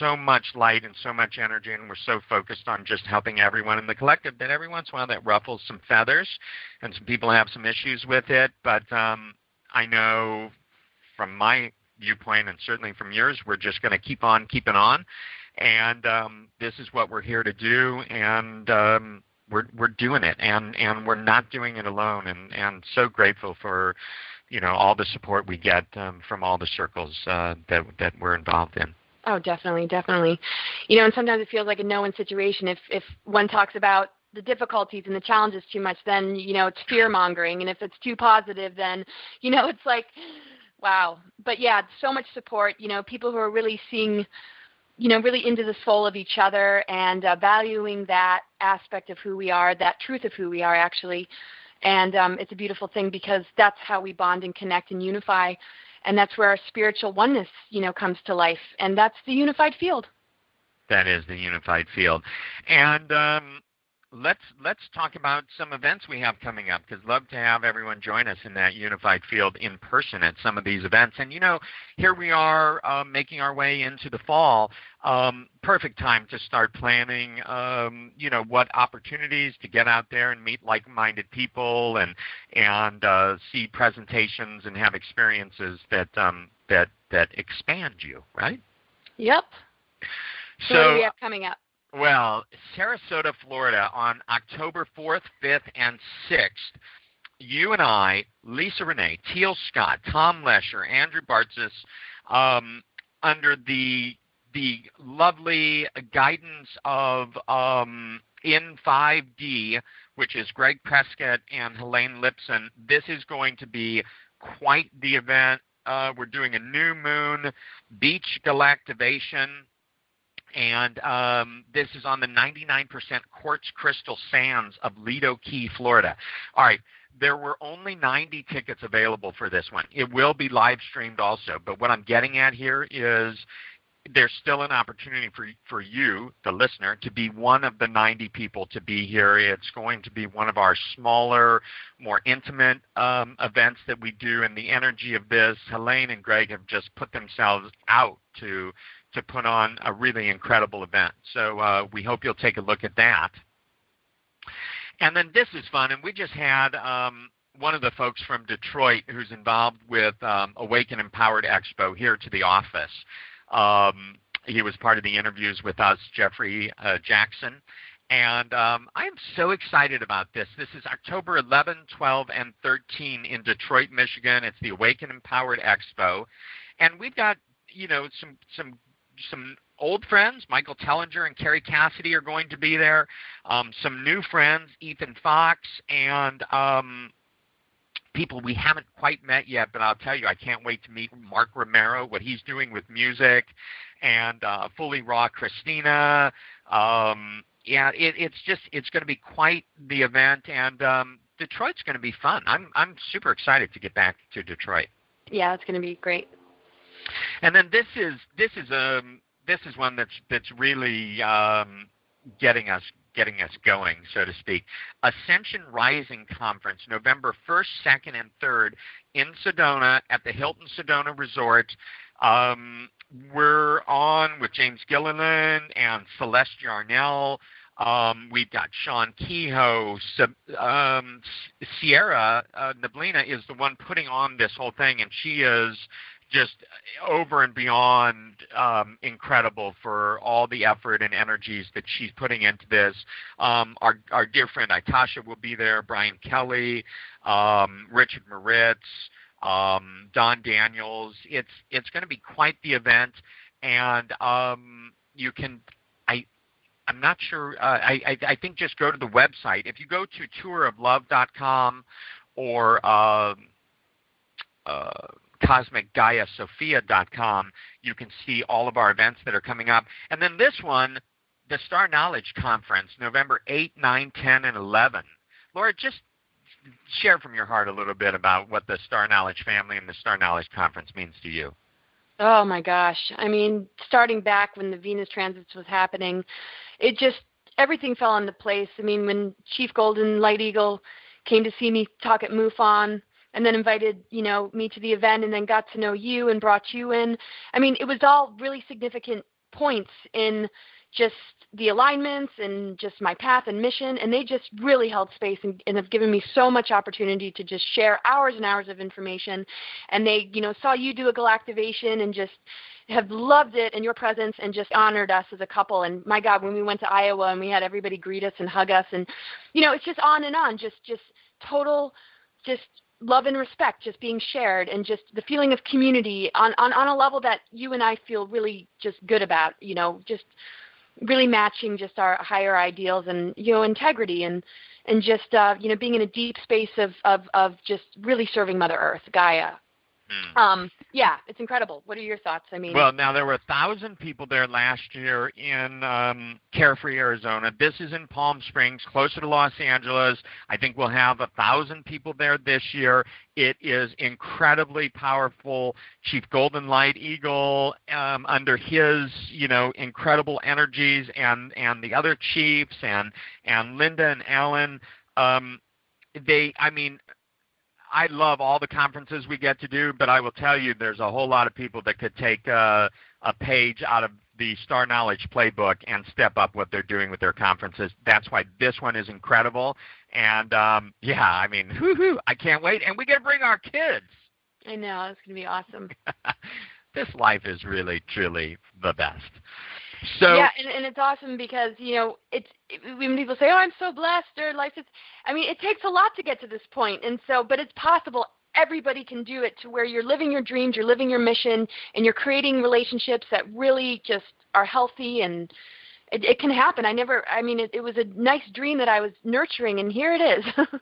Speaker 2: so much light and so much energy, and we're so focused on just helping everyone in the collective that every once in a while that ruffles some feathers, and some people have some issues with it. But um, I know from my viewpoint, and certainly from yours, we're just going to keep on keeping on, and um, this is what we're here to do, and um, we're we're doing it, and and we're not doing it alone, and and so grateful for you know all the support we get um, from all the circles uh, that that we're involved in.
Speaker 3: Oh, definitely, definitely. You know, and sometimes it feels like a no-win situation if if one talks about the difficulties and the challenges too much, then you know it's fear mongering, and if it's too positive, then you know it's like, wow. But yeah, so much support. You know, people who are really seeing you know, really into the soul of each other and uh, valuing that aspect of who we are, that truth of who we are, actually. And um, it's a beautiful thing because that's how we bond and connect and unify, and that's where our spiritual oneness, you know, comes to life, and that's the unified field.
Speaker 2: That is the unified field, and um, let's let's talk about some events we have coming up because love to have everyone join us in that unified field in person at some of these events. And you know here we are um, making our way into the fall. Um, perfect time to start planning um, you know what opportunities to get out there and meet like-minded people and and uh, see presentations and have experiences that um, that that expand you right?
Speaker 3: Yep. So, so what do we have coming up
Speaker 2: well, Sarasota, Florida, on October 4th, 5th, and 6th, you and I, Lisa Renee, Teal Scott, Tom Lesher, Andrew Bartzis, um, under the the lovely guidance of um, In5D, which is Greg Prescott and Helene Lipson. This is going to be quite the event. Uh, we're doing a new moon beach galactivation and um, this is on the 99% quartz crystal sands of Lido Key, Florida. All right, there were only 90 tickets available for this one. It will be live streamed also, but what I'm getting at here is there's still an opportunity for for you, the listener, to be one of the 90 people to be here. It's going to be one of our smaller, more intimate um, events that we do, and the energy of this, Helene and Greg have just put themselves out to to put on a really incredible event. So uh, we hope you'll take a look at that. And then this is fun, and we just had um, one of the folks from Detroit who's involved with um, Awaken Empowered Expo here to the office. Um, he was part of the interviews with us, Jeffrey uh, Jackson, And um, I'm so excited about this. This is October 11, 12, and 13 in Detroit, Michigan. It's the Awaken Empowered Expo, and we've got you know some some some old friends. Michael Tellinger and Kerry Cassidy are going to be there. Um, some new friends, Ethan Fox and um, people we haven't quite met yet. But I'll tell you, I can't wait to meet Mark Romero, what he's doing with music, and uh, FullyRaw Kristina. Um, yeah, it, it's just it's going to be quite the event, and um, Detroit's going to be fun. I'm I'm super excited to get back to Detroit.
Speaker 3: Yeah, it's going to be great.
Speaker 2: And then this is this is um this is one that's that's really um, getting us getting us going, so to speak. Ascension Rising Conference, November 1st, 2nd, and 3rd in Sedona at the Hilton Sedona Resort. Um, we're on with James Gilliland and Celeste Yarnell. Um, we've got Sean Kehoe. Um, Sierra uh, Neblina is the one putting on this whole thing, and she is just over and beyond um, incredible for all the effort and energies that she's putting into this. Um, our, our dear friend Itasha will be there, Brian Kelly, um, Richard Moritz, um, Don Daniels. It's it's going to be quite the event, and um, you can. I I'm not sure. Uh, I, I I think just go to the website. If you go to touroflove.com or uh, uh, cosmicgaiasophia.com, you can see all of our events that are coming up. And then this one, the Star Knowledge Conference, November 8, 9, 10, and 11. Laura, just share from your heart a little bit about what the Star Knowledge family and the Star Knowledge Conference means to you.
Speaker 3: Oh my gosh. I mean, starting back when the Venus transits was happening, it just everything fell into place. I mean, when Chief Golden Light Eagle came to see me talk at MUFON, and then invited you know me to the event and then got to know you and brought you in. I mean it was all really significant points in just the alignments and just my path and mission and they just really held space and, and have given me so much opportunity to just share hours and hours of information. And they you know saw you do a galactivation and just have loved it and your presence and just honored us as a couple. And my god when we went to iowa and we had everybody greet us and hug us and you know it's just on and on just just total just love and respect just being shared and just the feeling of community on, on, on a level that you and I feel really just good about, you know, just really matching just our higher ideals and, you know, integrity and, and just, uh, you know, being in a deep space of, of, of just really serving Mother Earth, Gaia, Mm. Um, yeah, it's incredible. What are your thoughts? I mean,
Speaker 2: well, now there were a thousand people there last year in um, Carefree, Arizona. This is in Palm Springs, closer to Los Angeles. I think we'll have a thousand people there this year. It is incredibly powerful. Chief Golden Light Eagle, um, under his you know incredible energies, and and the other chiefs, and and Linda and Alan. Um, they, I mean, I love all the conferences we get to do, but I will tell you there's a whole lot of people that could take uh, a page out of the Star Knowledge playbook and step up what they're doing with their conferences. That's why this one is incredible. And um, yeah, I mean, whoo I can't wait. And we get to bring our kids.
Speaker 3: I know it's going to be awesome. [laughs]
Speaker 2: this life is really, truly the best. So
Speaker 3: yeah, and, and it's awesome because you know it's when people say, "Oh, I'm so blessed," or life is. I mean, it takes a lot to get to this point, and so, but it's possible. Everybody can do it to where you're living your dreams, you're living your mission, and you're creating relationships that really just are healthy and it, it can happen. I never. I mean, it, it was a nice dream that I was nurturing, and here it is. [laughs]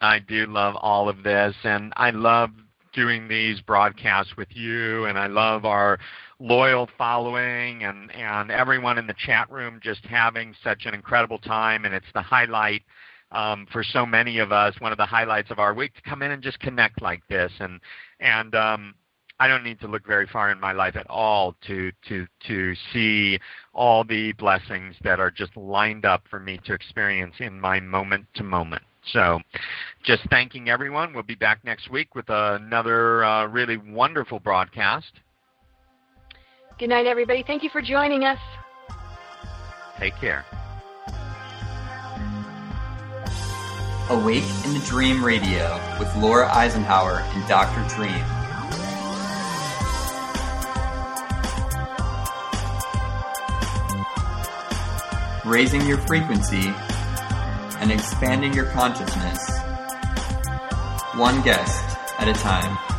Speaker 2: I do love all of this, and I love doing these broadcasts with you, and I love our loyal following and, and everyone in the chat room just having such an incredible time. And it's the highlight um, for so many of us, one of the highlights of our week to come in and just connect like this. And, and um, I don't need to look very far in my life at all to, to, to see all the blessings that are just lined up for me to experience in my moment to moment. So, just thanking everyone. We'll be back next week with another uh, really wonderful broadcast.
Speaker 3: Good night, everybody. Thank you for joining us.
Speaker 2: Take care.
Speaker 1: Awake in the Dream Radio with Laura Eisenhower and Dr. Dream. raising your frequency and expanding your consciousness, one guest at a time.